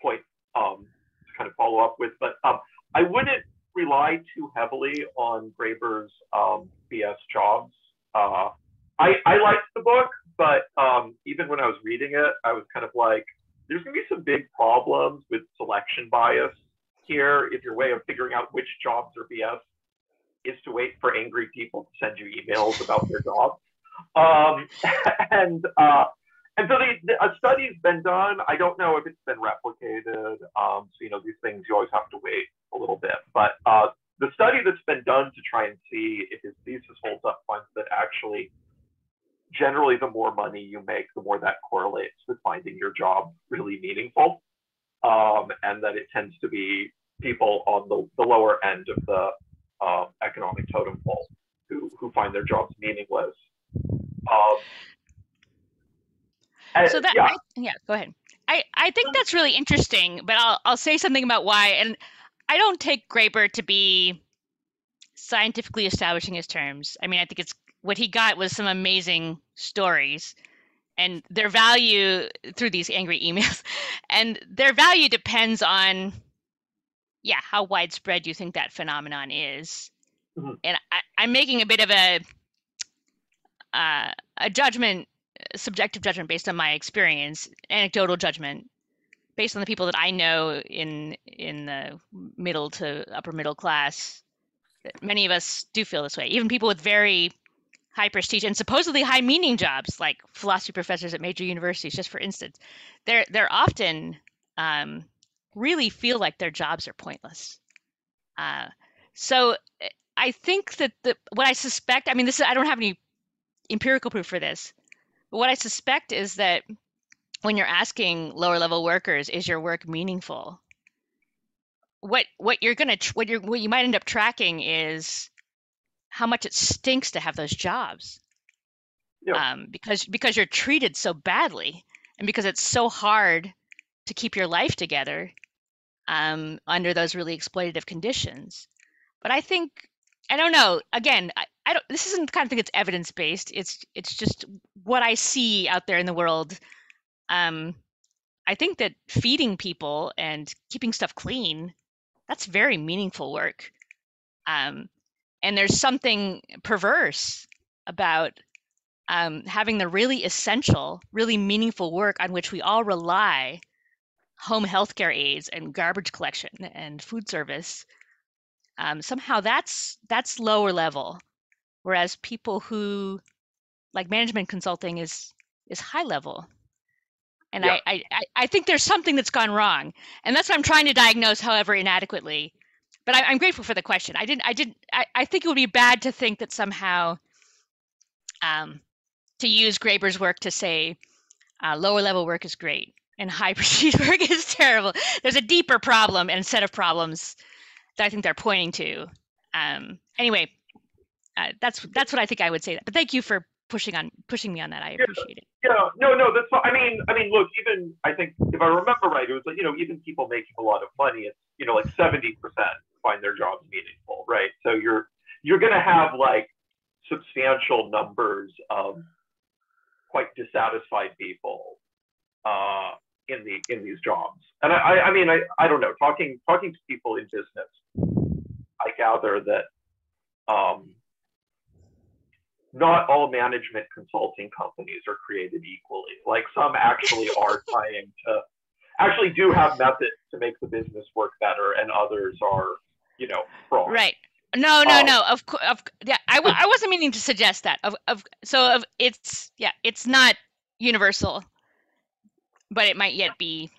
point um, to kind of follow up with. But um, I wouldn't rely too heavily on Graeber's um, BS jobs. Uh, I, I liked the book, but um, even when I was reading it, I was kind of like, there's going to be some big problems with selection bias here if your way of figuring out which jobs are BS is to wait for angry people to send you emails about their jobs. Um, and uh, and so the, the, a study's been done. I don't know if it's been replicated. Um, so you know these things you always have to wait a little bit. But uh, the study that's been done to try and see if his thesis holds up finds that actually generally the more money you make, the more that correlates with finding your job really meaningful. Um, and that it tends to be people on the, the lower end of the um, economic totem pole who, who find their jobs meaningless. Um, and- So that yeah, I, yeah, go ahead. I I think that's really interesting, but I'll I'll say something about why. And I don't take Graeber to be scientifically establishing his terms. I mean, I think it's what he got was some amazing stories and their value through these angry emails and their value depends on yeah how widespread you think that phenomenon is Mhm. and I, i'm making a bit of a uh, a judgment, subjective judgment based on my experience, anecdotal judgment based on the people that I know in in the middle to upper middle class. Many of us do feel this way. Even people with very high prestige and supposedly high meaning jobs, like philosophy professors at major universities, just for instance, they're they're often um, really feel like their jobs are pointless. Uh, so eh, I think that the what I suspect, I mean, this is I don't have any empirical proof for this, but what I suspect is that when you're asking lower level workers, is your work meaningful? What what you're gonna what you what you might end up tracking is how much it stinks to have those jobs. Yeah. Um, because because you're treated so badly, and because it's so hard to keep your life together um, under those really exploitative conditions. But I think I don't know. Again, I, I don't. This isn't the kind of thing that's evidence based. It's it's just what I see out there in the world. Um, I think that feeding people and keeping stuff clean, that's very meaningful work. Um, and there's something perverse about um, having the really essential, really meaningful work on which we all rely home healthcare aides and garbage collection and food service um, somehow that's that's lower level. Whereas people who like management consulting is is high level. And Yeah. I, I i think there's something that's gone wrong. And that's what i'm trying to diagnose however inadequately but I, i'm grateful for the question i didn't i didn't I, I think it would be bad to think that somehow um, to use graeber's work to say uh, lower level work is great and high prestige work is terrible. There's a deeper problem and set of problems that I think they're pointing to. Um, anyway, uh, that's that's what I think I would say. But thank you for pushing on pushing me on that. I appreciate it. Yeah, no, no, that's. fi- I mean, I mean, look, even I think if I remember right, it was like you know, even people making a lot of money, it's you know, like seventy percent find their jobs meaningful, right? So you're you're gonna have like substantial numbers of quite dissatisfied people uh, in the in these jobs, and I, I, I mean, I, I don't know, talking talking to people in business, I gather that um, not all management consulting companies are created equally. Like some actually are trying to actually do have methods to make the business work better, and others are, you know, fraud. Right. No, no, Oh. no. Of course, of yeah. I, w- I wasn't meaning to suggest that. Of of so of it's yeah. It's not universal, but it might yet be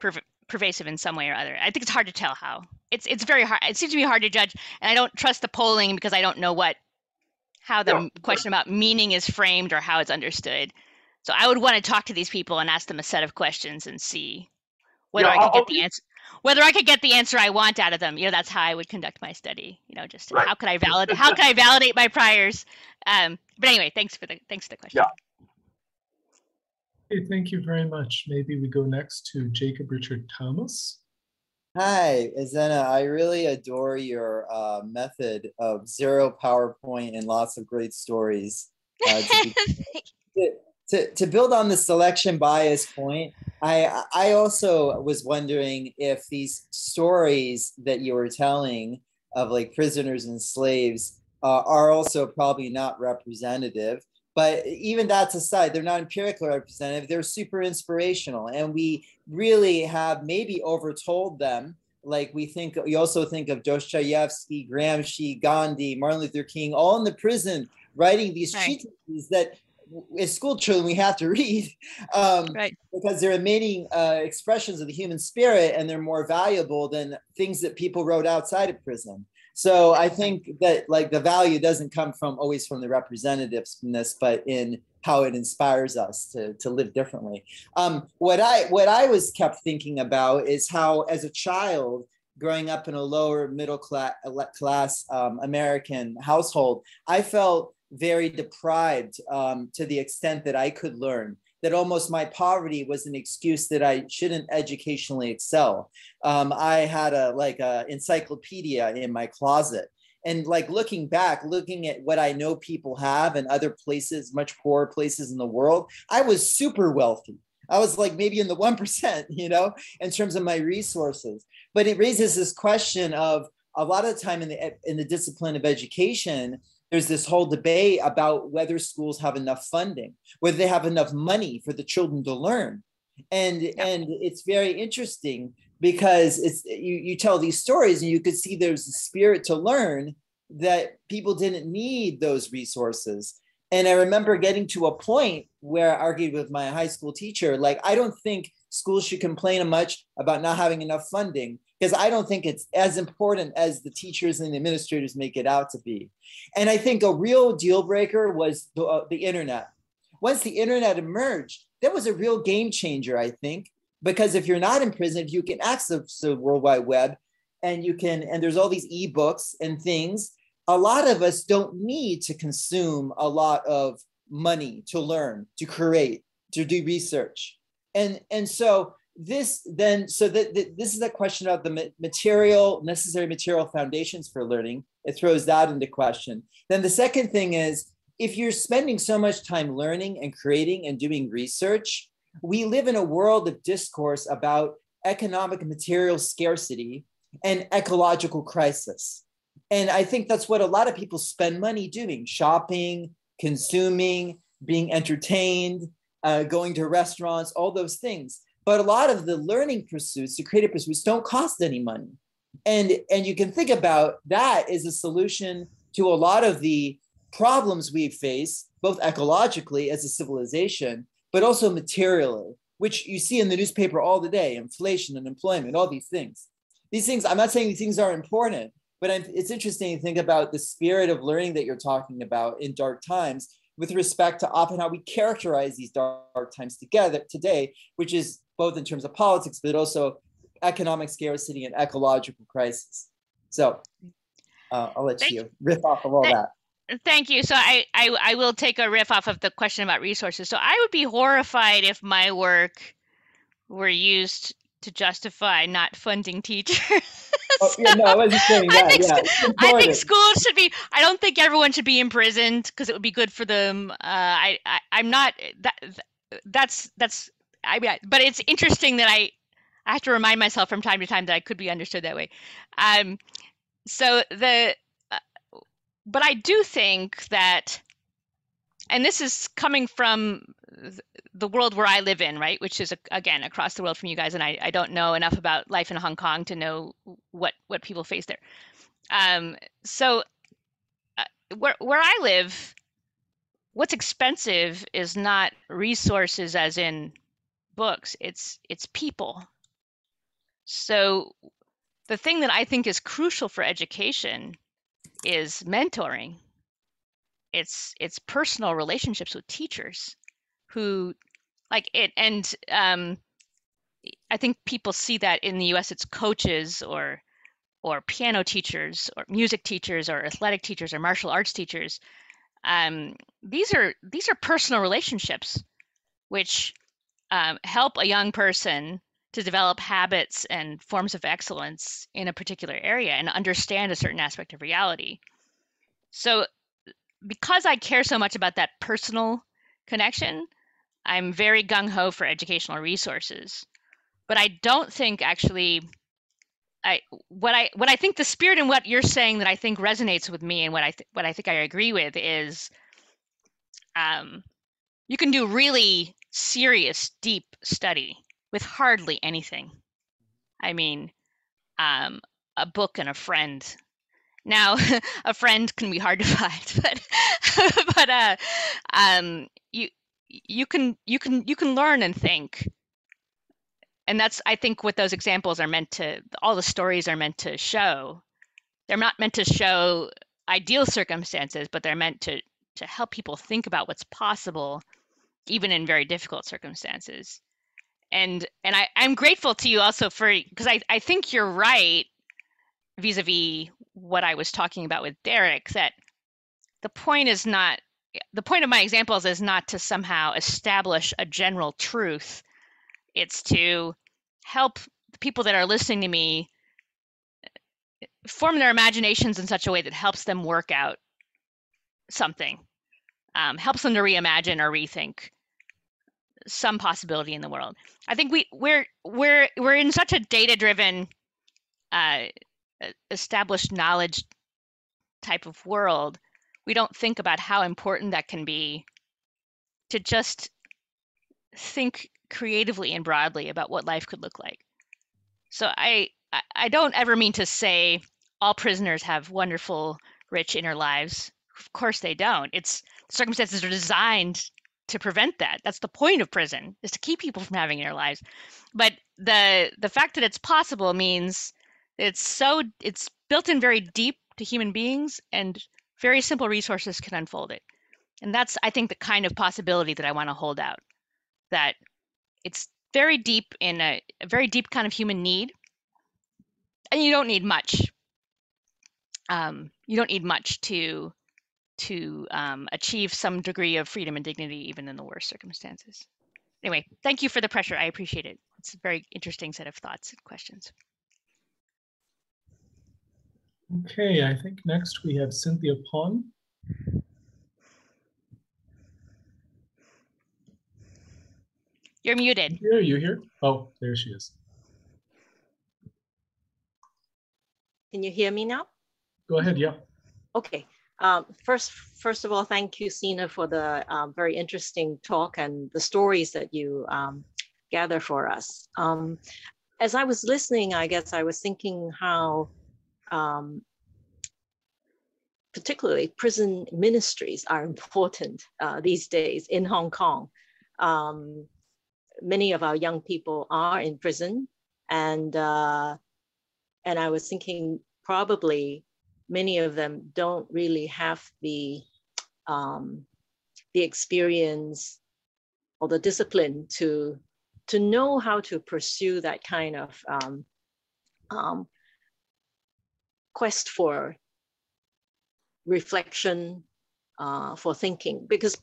perv- pervasive in some way or other. I think it's hard to tell how. It's it's very hard. It seems to be hard to judge, and I don't trust the polling because I don't know what how the Yeah, question about meaning is framed or how it's understood. So I would want to talk to these people and ask them a set of questions and see whether Yeah, I could I'll- get the answer whether I could get the answer I want out of them. You know, that's how I would conduct my study. You know, just Right. how could I validate how could I validate my priors? Um, but anyway, thanks for the thanks for the question. Yeah. Okay, thank you very much. Maybe we go next to Jacob Richard Thomas. Hi, Azena. I really adore your uh, method of zero PowerPoint and lots of great stories. Uh, to, be- to, to build on the selection bias point, I, I also was wondering if these stories that you were telling of like prisoners and slaves uh, are also probably not representative. But even that aside, they're not empirically representative. They're super inspirational. And we really have maybe overtold them. Like we think, we also think of Dostoevsky, Gramsci, Gandhi, Martin Luther King, all in the prison writing these Right. treatises that as school children we have to read um, Right. because they're emitting uh, expressions of the human spirit and they're more valuable than things that people wrote outside of prison. So I think that like the value doesn't come from always from the representativeness, but in how it inspires us to, to live differently. Um, what I what I was kept thinking about is how as a child growing up in a lower middle class class um, American household, I felt very deprived um, to the extent that I could learn. That almost my poverty was an excuse that I shouldn't educationally excel. Um, I had a like a encyclopedia in my closet, and like looking back, looking at what I know people have in other places, much poorer places in the world, I was super wealthy. I was like maybe in the one percent, you know, in terms of my resources. But it raises this question of a lot of the time in the in the discipline of education, there's this whole debate about whether schools have enough funding, whether they have enough money for the children to learn. And, yeah. and it's very interesting because it's you, you tell these stories and you could see there's a spirit to learn that people didn't need those resources. And I remember getting to a point where I argued with my high school teacher, like, I don't think schools should complain much about not having enough funding because I don't think it's as important as the teachers and the administrators make it out to be. And I think a real deal breaker was the, uh, the internet. Once the internet emerged, that was a real game changer, I think, because if you're not in prison, if you can access the World Wide Web and you can, and there's all these ebooks and things, a lot of us don't need to consume a lot of money to learn, to create, to do research. And, and so this then, so that, this is a question about the material, necessary material foundations for learning. It throws that into question. Then the second thing is, if you're spending so much time learning and creating and doing research, we live in a world of discourse about economic material scarcity and ecological crisis. And I think that's what a lot of people spend money doing shopping, consuming, being entertained, uh, going to restaurants, all those things. But a lot of the learning pursuits, the creative pursuits, don't cost any money. And, and you can think about that as a solution to a lot of the problems we face, both ecologically as a civilization, but also materially, which you see in the newspaper all the day inflation and employment, all these things. These things, I'm not saying these things are important, but I'm, it's interesting to think about the spirit of learning that you're talking about in dark times with respect to often how we characterize these dark times together today, which is both in terms of politics, but also economic scarcity and ecological crisis. So uh, I'll let Thank you riff off of all that. Thank you. So I, I I will take a riff off of the question about resources. So I would be horrified if my work were used to justify not funding teachers. oh, yeah, no, I that. I think, yeah, I think schools should be. I don't think everyone should be imprisoned because it would be good for them. Uh, I, I I'm not that. That's that's. I mean, but it's interesting that I I have to remind myself from time to time that I could be understood that way. Um, so the but I do think that, and this is coming from the world where I live in, right, which is again across the world from you guys, and I, I don't know enough about life in Hong Kong to know what what people face there. Um, so uh, where where I live, what's expensive is not resources as in books; it's it's people. So the thing that I think is crucial for education is mentoring. It's it's personal relationships with teachers who like it and um I think people see that in the US it's coaches or or piano teachers or music teachers or athletic teachers or martial arts teachers. Um, these are these are personal relationships which um, help a young person to develop habits and forms of excellence in a particular area and understand a certain aspect of reality. So, because I care so much about that personal connection, I'm very gung ho for educational resources. But I don't think actually. I what I what I think the spirit in what you're saying that I think resonates with me and what I th- what I think I agree with is um, you can do really serious deep study with hardly anything. I mean, um, a book and a friend. Now, a friend can be hard to find, but but uh, um, you you can you can you can learn and think, and that's I think what those examples are meant to. All the stories are meant to show. They're not meant to show ideal circumstances, but they're meant to to help people think about what's possible, even in very difficult circumstances and and I, I'm grateful to you also for because I, I think you're right vis-a-vis what I was talking about with Derek that the point is not the point of my examples is not to somehow establish a general truth. It's to help the people that are listening to me eh, form their imaginations in such a way that helps them work out something, um, helps them to reimagine or rethink some possibility in the world. I think we we're we're we're in such a data driven uh, established knowledge type of world. we don't think about how important that can be to just think creatively and broadly about what life could look like. So I I don't ever mean to say all prisoners have wonderful, rich inner lives. Of course they don't. It's circumstances are designed to prevent that. That's the point of prison is to keep people from having their lives. But the the fact that it's possible means it's so it's built in very deep to human beings and very simple resources can unfold it. And that's I think the kind of possibility that I want to hold out. That it's very deep in a, a very deep kind of human need. And you don't need much. Um, you don't need much to to um, achieve some degree of freedom and dignity, even in the worst circumstances. Anyway, thank you for the pressure. I appreciate it. It's a very interesting set of thoughts and questions. Okay, I think next we have Cynthia Pong. You're muted. Here, you here? Oh, there she is. Can you hear me now? Go ahead, yeah. Okay. Um, first, first of all, thank you, Zena, for the um, very interesting talk and the stories that you um, gather for us. Um, as I was listening, I guess I was thinking how, um, particularly prison ministries are important uh, these days in Hong Kong. Um, many of our young people are in prison, and uh, and I was thinking probably many of them don't really have the um, the experience or the discipline to to know how to pursue that kind of um, um, quest for reflection, uh, for thinking, because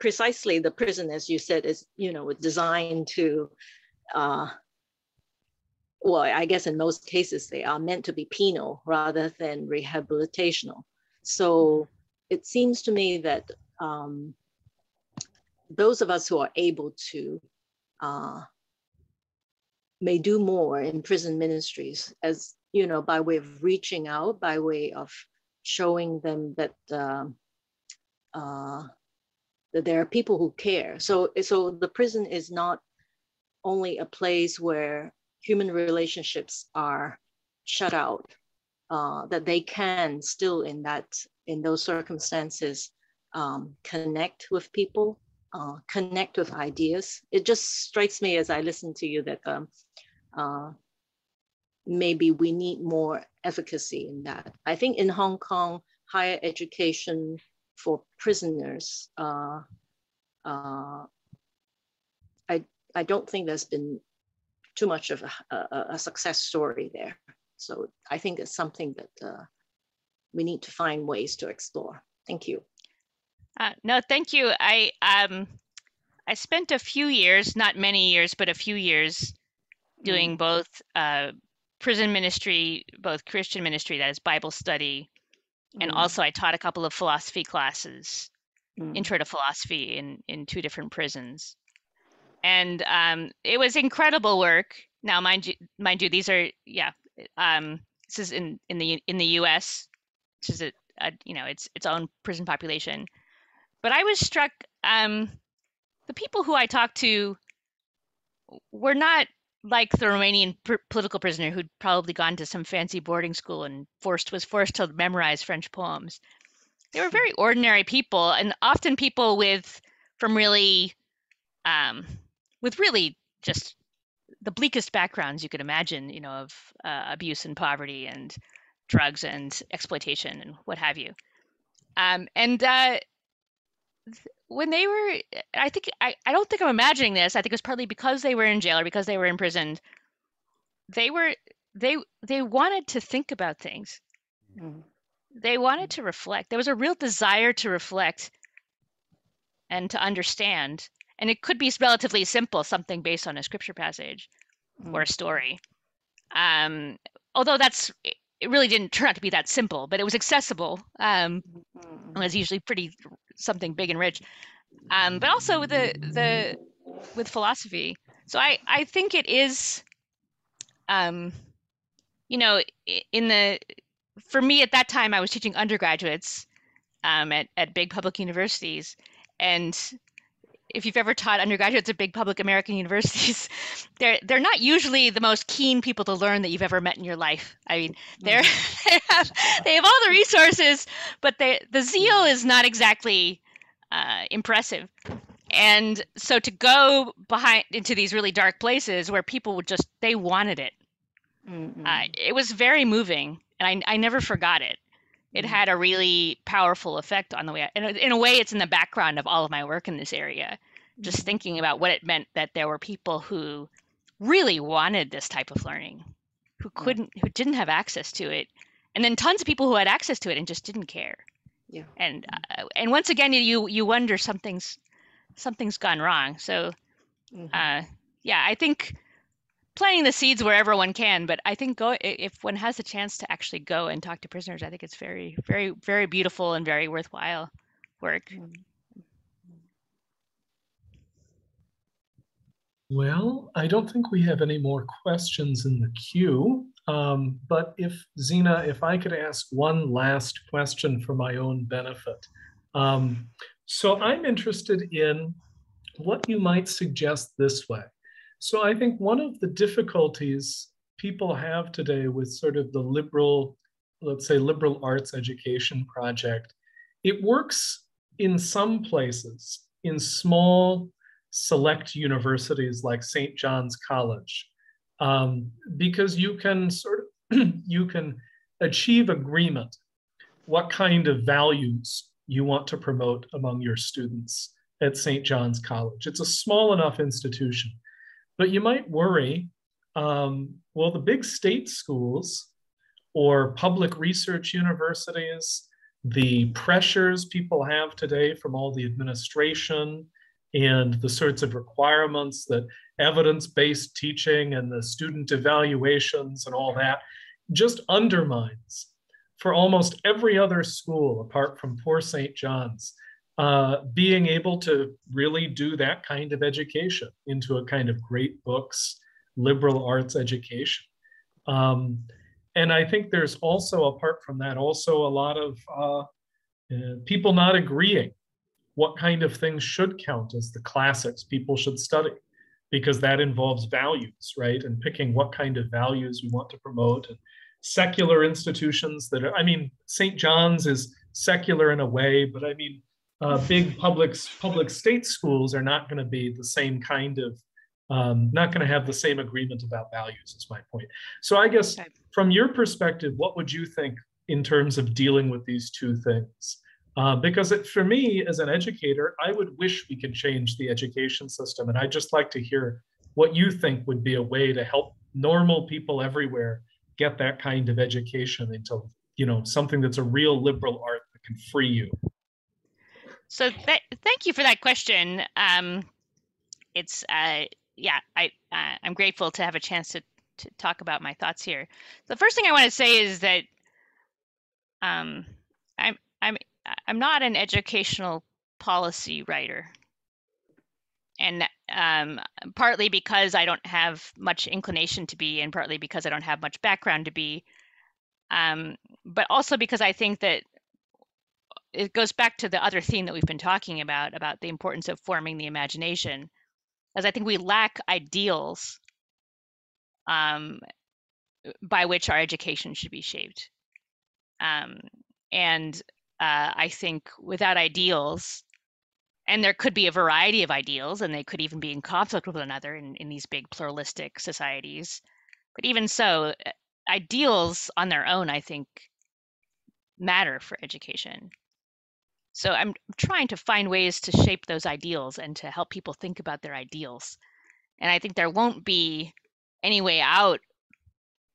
precisely the prison, as you said, is you know designed to uh, well, I guess in most cases they are meant to be penal rather than rehabilitational. So it seems to me that um, those of us who are able to uh, may do more in prison ministries as you know by way of reaching out by way of showing them that uh, uh, that there are people who care so so the prison is not only a place where human relationships are shut out, uh, that they can still in that in those circumstances um, connect with people, uh, connect with ideas. It just strikes me as I listen to you that um, uh, maybe we need more efficacy in that. I think in Hong Kong, higher education for prisoners, uh, uh, I I don't think there's been too much of a, a, a success story there. So I think it's something that uh, we need to find ways to explore. Thank you. Uh, no, thank you. I um, I spent a few years, not many years, but a few years, doing mm. both uh, prison ministry, both Christian ministry, that is Bible study, mm. and also I taught a couple of philosophy classes, mm. intro to philosophy in in two different prisons and um, it was incredible work. Now, mind you, mind you, these are yeah. Um, this is in in the in the U.S. This is a, a you know its its own prison population, but I was struck. Um, the people who I talked to were not like the Romanian pr- political prisoner who'd probably gone to some fancy boarding school and forced was forced to memorize French poems. They were very ordinary people, and often people with from really um, with really just the bleakest backgrounds you could imagine, you know, of uh, abuse and poverty and drugs and exploitation and what have you. Um, and uh, when they were, I think, I, I don't think I'm imagining this. I think it was partly because they were in jail or because they were imprisoned. They were, they, they wanted to think about things. Mm. They wanted to reflect. There was a real desire to reflect and to understand and it could be relatively simple, something based on a scripture passage mm. or a story. Um, although that's it really didn't turn out to be that simple, but it was accessible. Um, mm. It was usually pretty something big and rich. Um, but also with the the with philosophy. So I I think it is, um, you know, in the for me at that time I was teaching undergraduates, um, at, at big public universities. And if you've ever taught undergraduates at big public American universities, they're they're not usually the most keen people to learn that you've ever met in your life. I mean, they're Mm-hmm. they have they have all the resources, but they the zeal is not exactly uh, impressive. And so to go behind into these really dark places where people would just they wanted it, Mm, uh, it was very moving, and I I never forgot it. It Mm. had a really powerful effect on the way. I, in, a, in a way, it's in the background of all of my work in this area. Just thinking about what it meant that there were people who really wanted this type of learning, who couldn't, who didn't have access to it, and then tons of people who had access to it and just didn't care. Yeah. And uh, and once again, you you wonder something's something's gone wrong. So Mhm. uh, yeah, I think planting the seeds wherever one can, but I think go if one has a chance to actually go and talk to prisoners, I think it's very, very, very beautiful and very worthwhile work. Well, I don't think we have any more questions in the queue. Um, but if Zena, if I could ask one last question for my own benefit. Um, so I'm interested in what you might suggest this way. So I think one of the difficulties people have today with sort of the liberal, let's say liberal arts education project, it works in some places, in small select universities like St. John's College, um, because you can sort of you can achieve agreement what kind of values you want to promote among your students at St. John's College. It's a small enough institution, but you might worry, um, well, the big state schools or public research universities, the pressures people have today from all the administration and the sorts of requirements that evidence-based teaching and the student evaluations and all that just undermines for almost every other school apart from poor St. John's uh, being able to really do that kind of education into a kind of great books, liberal arts education. Um, and I think there's also, apart from that, also a lot of uh, uh, people not agreeing what kind of things should count as the classics people should study, because that involves values, right? And picking what kind of values we want to promote. And secular institutions that are, I mean, St. John's is secular in a way, but I mean, uh, big public public state schools are not going to be the same kind of um, not going to have the same agreement about values is my point. So i guess Okay. from your perspective what would you think in terms of dealing with these two things? Uh, because it, for me as an educator i would wish we could change the education system and i'd just like to hear what you think would be a way to help normal people everywhere get that kind of education into you know something that's a real liberal art that can free you So th- thank you for that question. Um, it's uh, yeah, I uh, I'm grateful to have a chance to to talk about my thoughts here. The first thing I want to say is that um, I'm I'm I'm not an educational policy writer, and um, partly because I don't have much inclination to be, and partly because I don't have much background to be. Um, but also because I think that it goes back to the other theme that we've been talking about about the importance of forming the imagination as i think we lack ideals um, by which our education should be shaped. Um, and uh, i think without ideals and there could be a variety of ideals and they could even be in conflict with one another in, in these big pluralistic societies but even so uh, ideals on their own i think matter for education so I'm trying to find ways to shape those ideals and to help people think about their ideals. And I think there won't be any way out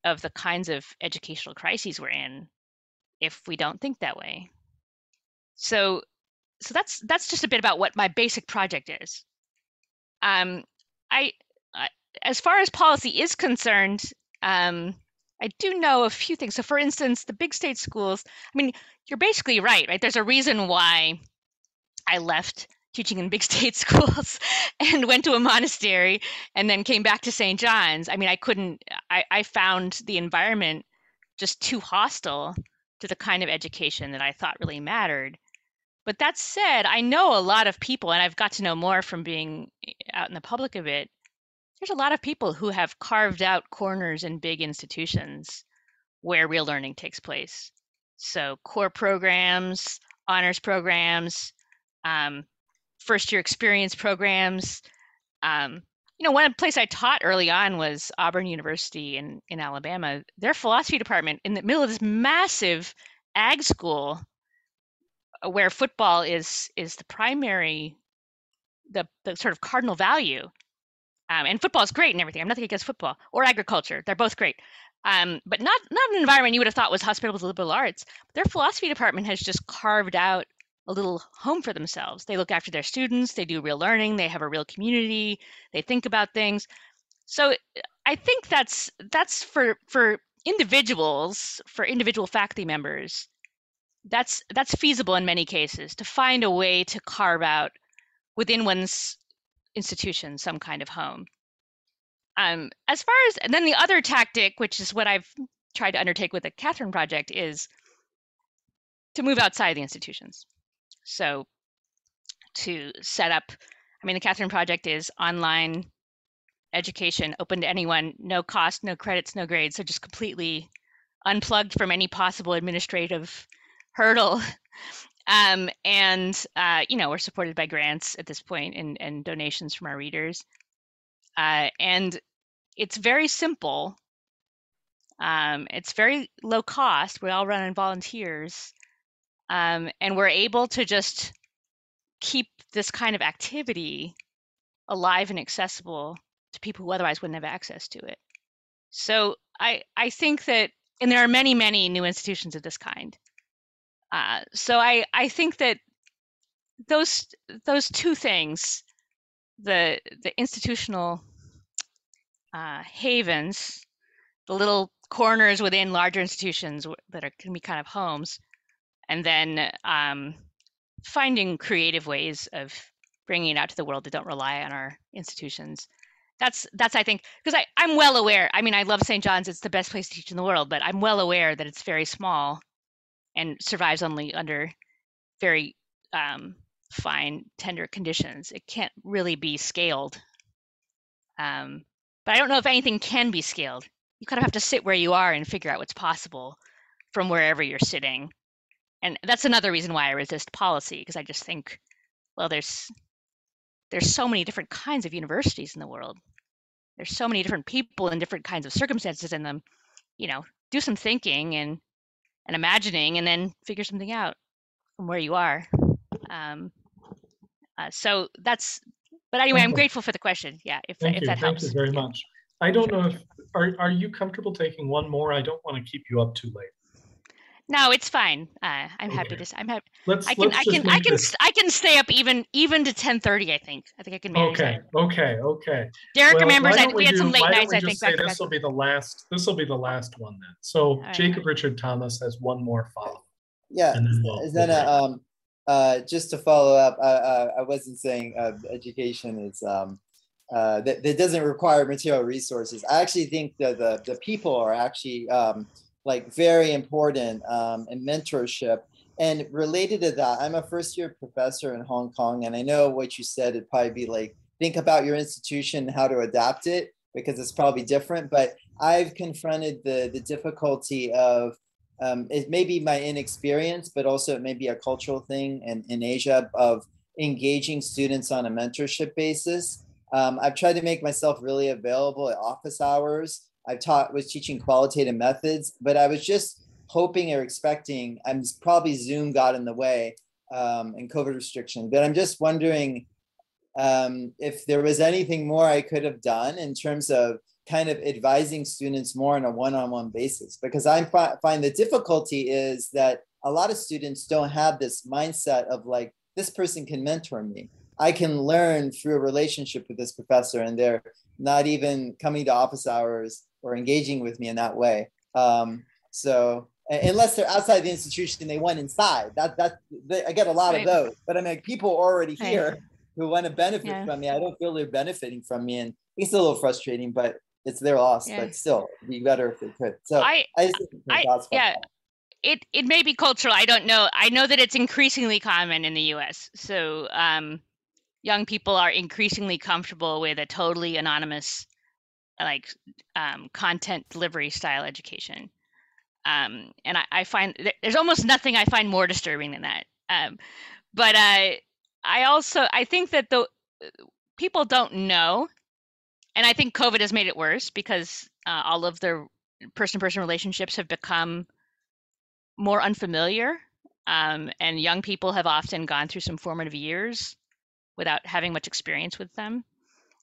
of the kinds of educational crises we're in if we don't think that way. So so that's that's just a bit about what my basic project is. Um, I, I as far as policy is concerned, um, I do know a few things. So, for instance, the big state schools. I mean, you're basically right, right? There's a reason why I left teaching in big state schools and went to a monastery and then came back to St. John's. I mean, I couldn't. I, I found the environment just too hostile to the kind of education that I thought really mattered. But that said, I know a lot of people, and I've got to know more from being eh, out in the public a bit. There's a lot of people who have carved out corners in big institutions where real learning takes place. So, core programs, honors programs, um, first year experience programs. Um, you know, one place I taught early on was Auburn University in, in Alabama. Their philosophy department, in the middle of this massive ag school, uh, where football is is the primary, the the sort of cardinal value, um, and football is great and everything. I'm nothing against football or agriculture; they're both great. Um, but not not an environment you would have thought was hospitable to liberal arts. Their philosophy department has just carved out a little home for themselves. They look after their students, they do real learning, they have a real community, they think about things. So I think that's that's for for individuals, for individual faculty members, that's that's feasible in many cases to find a way to carve out within one's institution some kind of home. Um, as far as and then the other tactic, which is what I've tried to undertake with the Catherine Project, is to move outside the institutions. So to set up, I mean, the Catherine Project is online education, open to anyone, no cost, no credits, no grades. So just completely unplugged from any possible administrative hurdle. Um, and, uh, you know, we're supported by grants at this point and, and donations from our readers. Uh, and it's very simple. Um, it's very low cost. We all run on volunteers. Um, and we're able to just keep this kind of activity alive and accessible to people who otherwise wouldn't have access to it. So I I think that, and there are many many new institutions of this kind. Uh, so I I think that those those two things, the the institutional uh, havens, the little corners within larger institutions that are can be kind of homes, and then um, finding creative ways of bringing it out to the world that don't rely on our institutions that's that's i think because i i'm well aware i mean i love st john's it's the best place to teach in the world but i'm well aware that it's very small and survives only under very um, fine tender conditions it can't really be scaled um, but i don't know if anything can be scaled you kind of have to sit where you are and figure out what's possible from wherever you're sitting and that's another reason why I resist policy because I just think, well, there's there's so many different kinds of universities in the world. There's so many different people and different kinds of circumstances in them. You know, do some thinking and and imagining, and then figure something out from where you are. Um, uh, so that's. But anyway, I'm grateful for the question. Yeah, if, Thank if you. that Thank helps. you very much. I don't know if, are, are you comfortable taking one more? I don't want to keep you up too late. No, it's fine. Uh, I'm happy to. s- I'm happy. Let's, I can. let's I just can. I can. this- s- I can stay up even even to 10:30. I think. I think I can manage Okay, that. okay, okay. Derek Well, remembers. I, don't we had do- some late why don't nights. we I just think. say Back. This will be the last, this will be the last one then. So right. Jacob Richard Thomas has one more follow. Yeah, And then we'll- then we'll uh, um, uh, just to follow up, uh, uh, I wasn't saying uh, education is um, uh, that, that doesn't require material resources. I actually think that the the people are actually um, like very important um, in mentorship. And related to that, I'm a first year professor in Hong Kong, and I know what you said. It'd probably be like think about your institution, how to adapt it, because it's probably different. But I've confronted the the difficulty of um, it may be my inexperience, but also it may be a cultural thing in, in Asia of engaging students on a mentorship basis. Um, I've tried to make myself really available at office hours. I've taught was teaching qualitative methods, but I was just hoping or expecting. I'm probably Zoom got in the way um, and COVID restriction, but I'm just wondering um, if there was anything more I could have done in terms of kind of advising students more on a one-on-one basis because i fi- find the difficulty is that a lot of students don't have this mindset of like this person can mentor me i can learn through a relationship with this professor and they're not even coming to office hours or engaging with me in that way um, so unless they're outside the institution they went inside that that they, i get a lot Right. of those but i mean people already Right. here who want to benefit Yeah. from me i don't feel they're benefiting from me and it's a little frustrating but it's their loss Yeah. but still it'd be better if they could so i, I. just think I. Yeah. that. it it may be cultural. I don't know. I know that it's increasingly common in the U.S. So um, young people are increasingly comfortable with a totally anonymous, like um, content delivery style education. Um, and I, I find there's almost nothing I find more disturbing than that. Um, but I I also I think that the people don't know, and I think COVID has made it worse because uh, all of their person-person relationships have become more unfamiliar, um, and young people have often gone through some formative years without having much experience with them.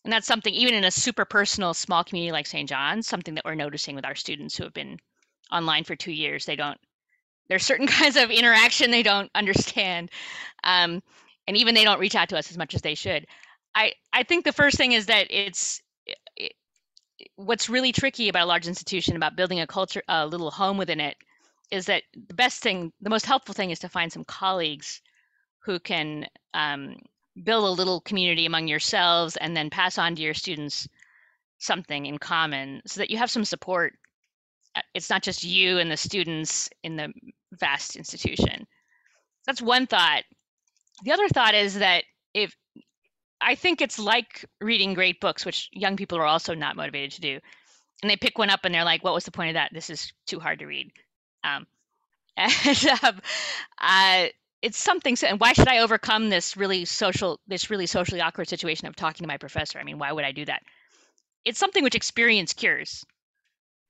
And that's something, even in a super personal small community like St. John's, something that we're noticing with our students who have been online for two years. They don't, there's certain kinds of interaction they don't understand. Um, and even they don't reach out to us as much as they should. I, I think the first thing is that it's, it, what's really tricky about a large institution, about building a culture, a little home within it, is that the best thing, the most helpful thing is to find some colleagues who can um, build a little community among yourselves and then pass on to your students something in common so that you have some support. Uh, it's not just you and the students in the vast institution. That's one thought. The other thought is that if I think it's like reading great books, which young people are also not motivated to do. And they pick one up and they're like, what was the point of that? This is too hard to read. Um, and um, uh, it's something. And why should I overcome this really social, this really socially awkward situation of talking to my professor? I mean, why would I do that? It's something which experience cures.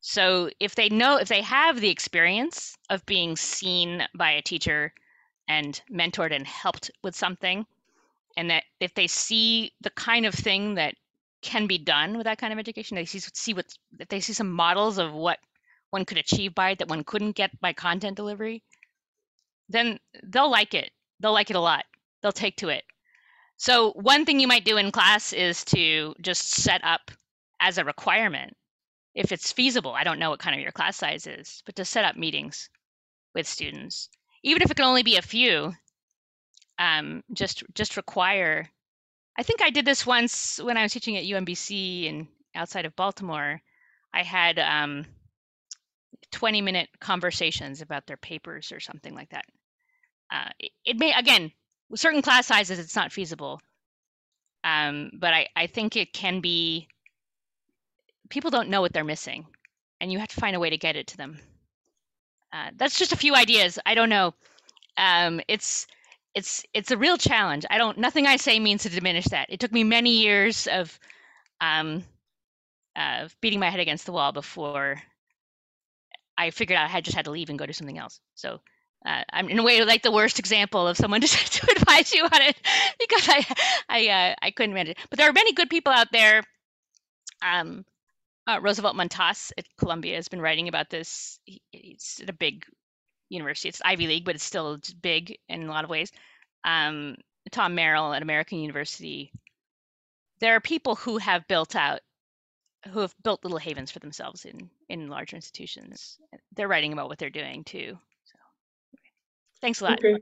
So if they know, if they have the experience of being seen by a teacher and mentored and helped with something, and that if they see the kind of thing that can be done with that kind of education, they see see what if they see some models of what one could achieve by it that one couldn't get by content delivery, then they'll like it. They'll like it a lot. They'll take to it. So one thing you might do in class is to just set up as a requirement, if it's feasible. I don't know what kind of your class size is, but to set up meetings with students, even if it can only be a few, um, just just require. I think I did this once when I was teaching at UMBC and outside of Baltimore. I had um, 20 minute conversations about their papers or something like that. Uh, it, it, may, again, with certain class sizes, it's not feasible. Um, but I, I think it can be, people don't know what they're missing, and you have to find a way to get it to them. Uh, that's just a few ideas. I don't know. Um, it's it's it's a real challenge. I don't. Nothing I say means to diminish that. It took me many years of um, uh, beating my head against the wall before I figured out I had just had to leave and go do something else. So uh, I'm in a way like the worst example of someone to, to advise you on it because I I uh, I couldn't manage it. But there are many good people out there. Um, uh, Roosevelt Montas at Columbia has been writing about this. He, he's at a big university. It's Ivy League, but it's still big in a lot of ways. Um, Tom Merrill at American University. There are people who have built out who have built little havens for themselves in in larger institutions. They're writing about what they're doing too. So, thanks a lot. Okay.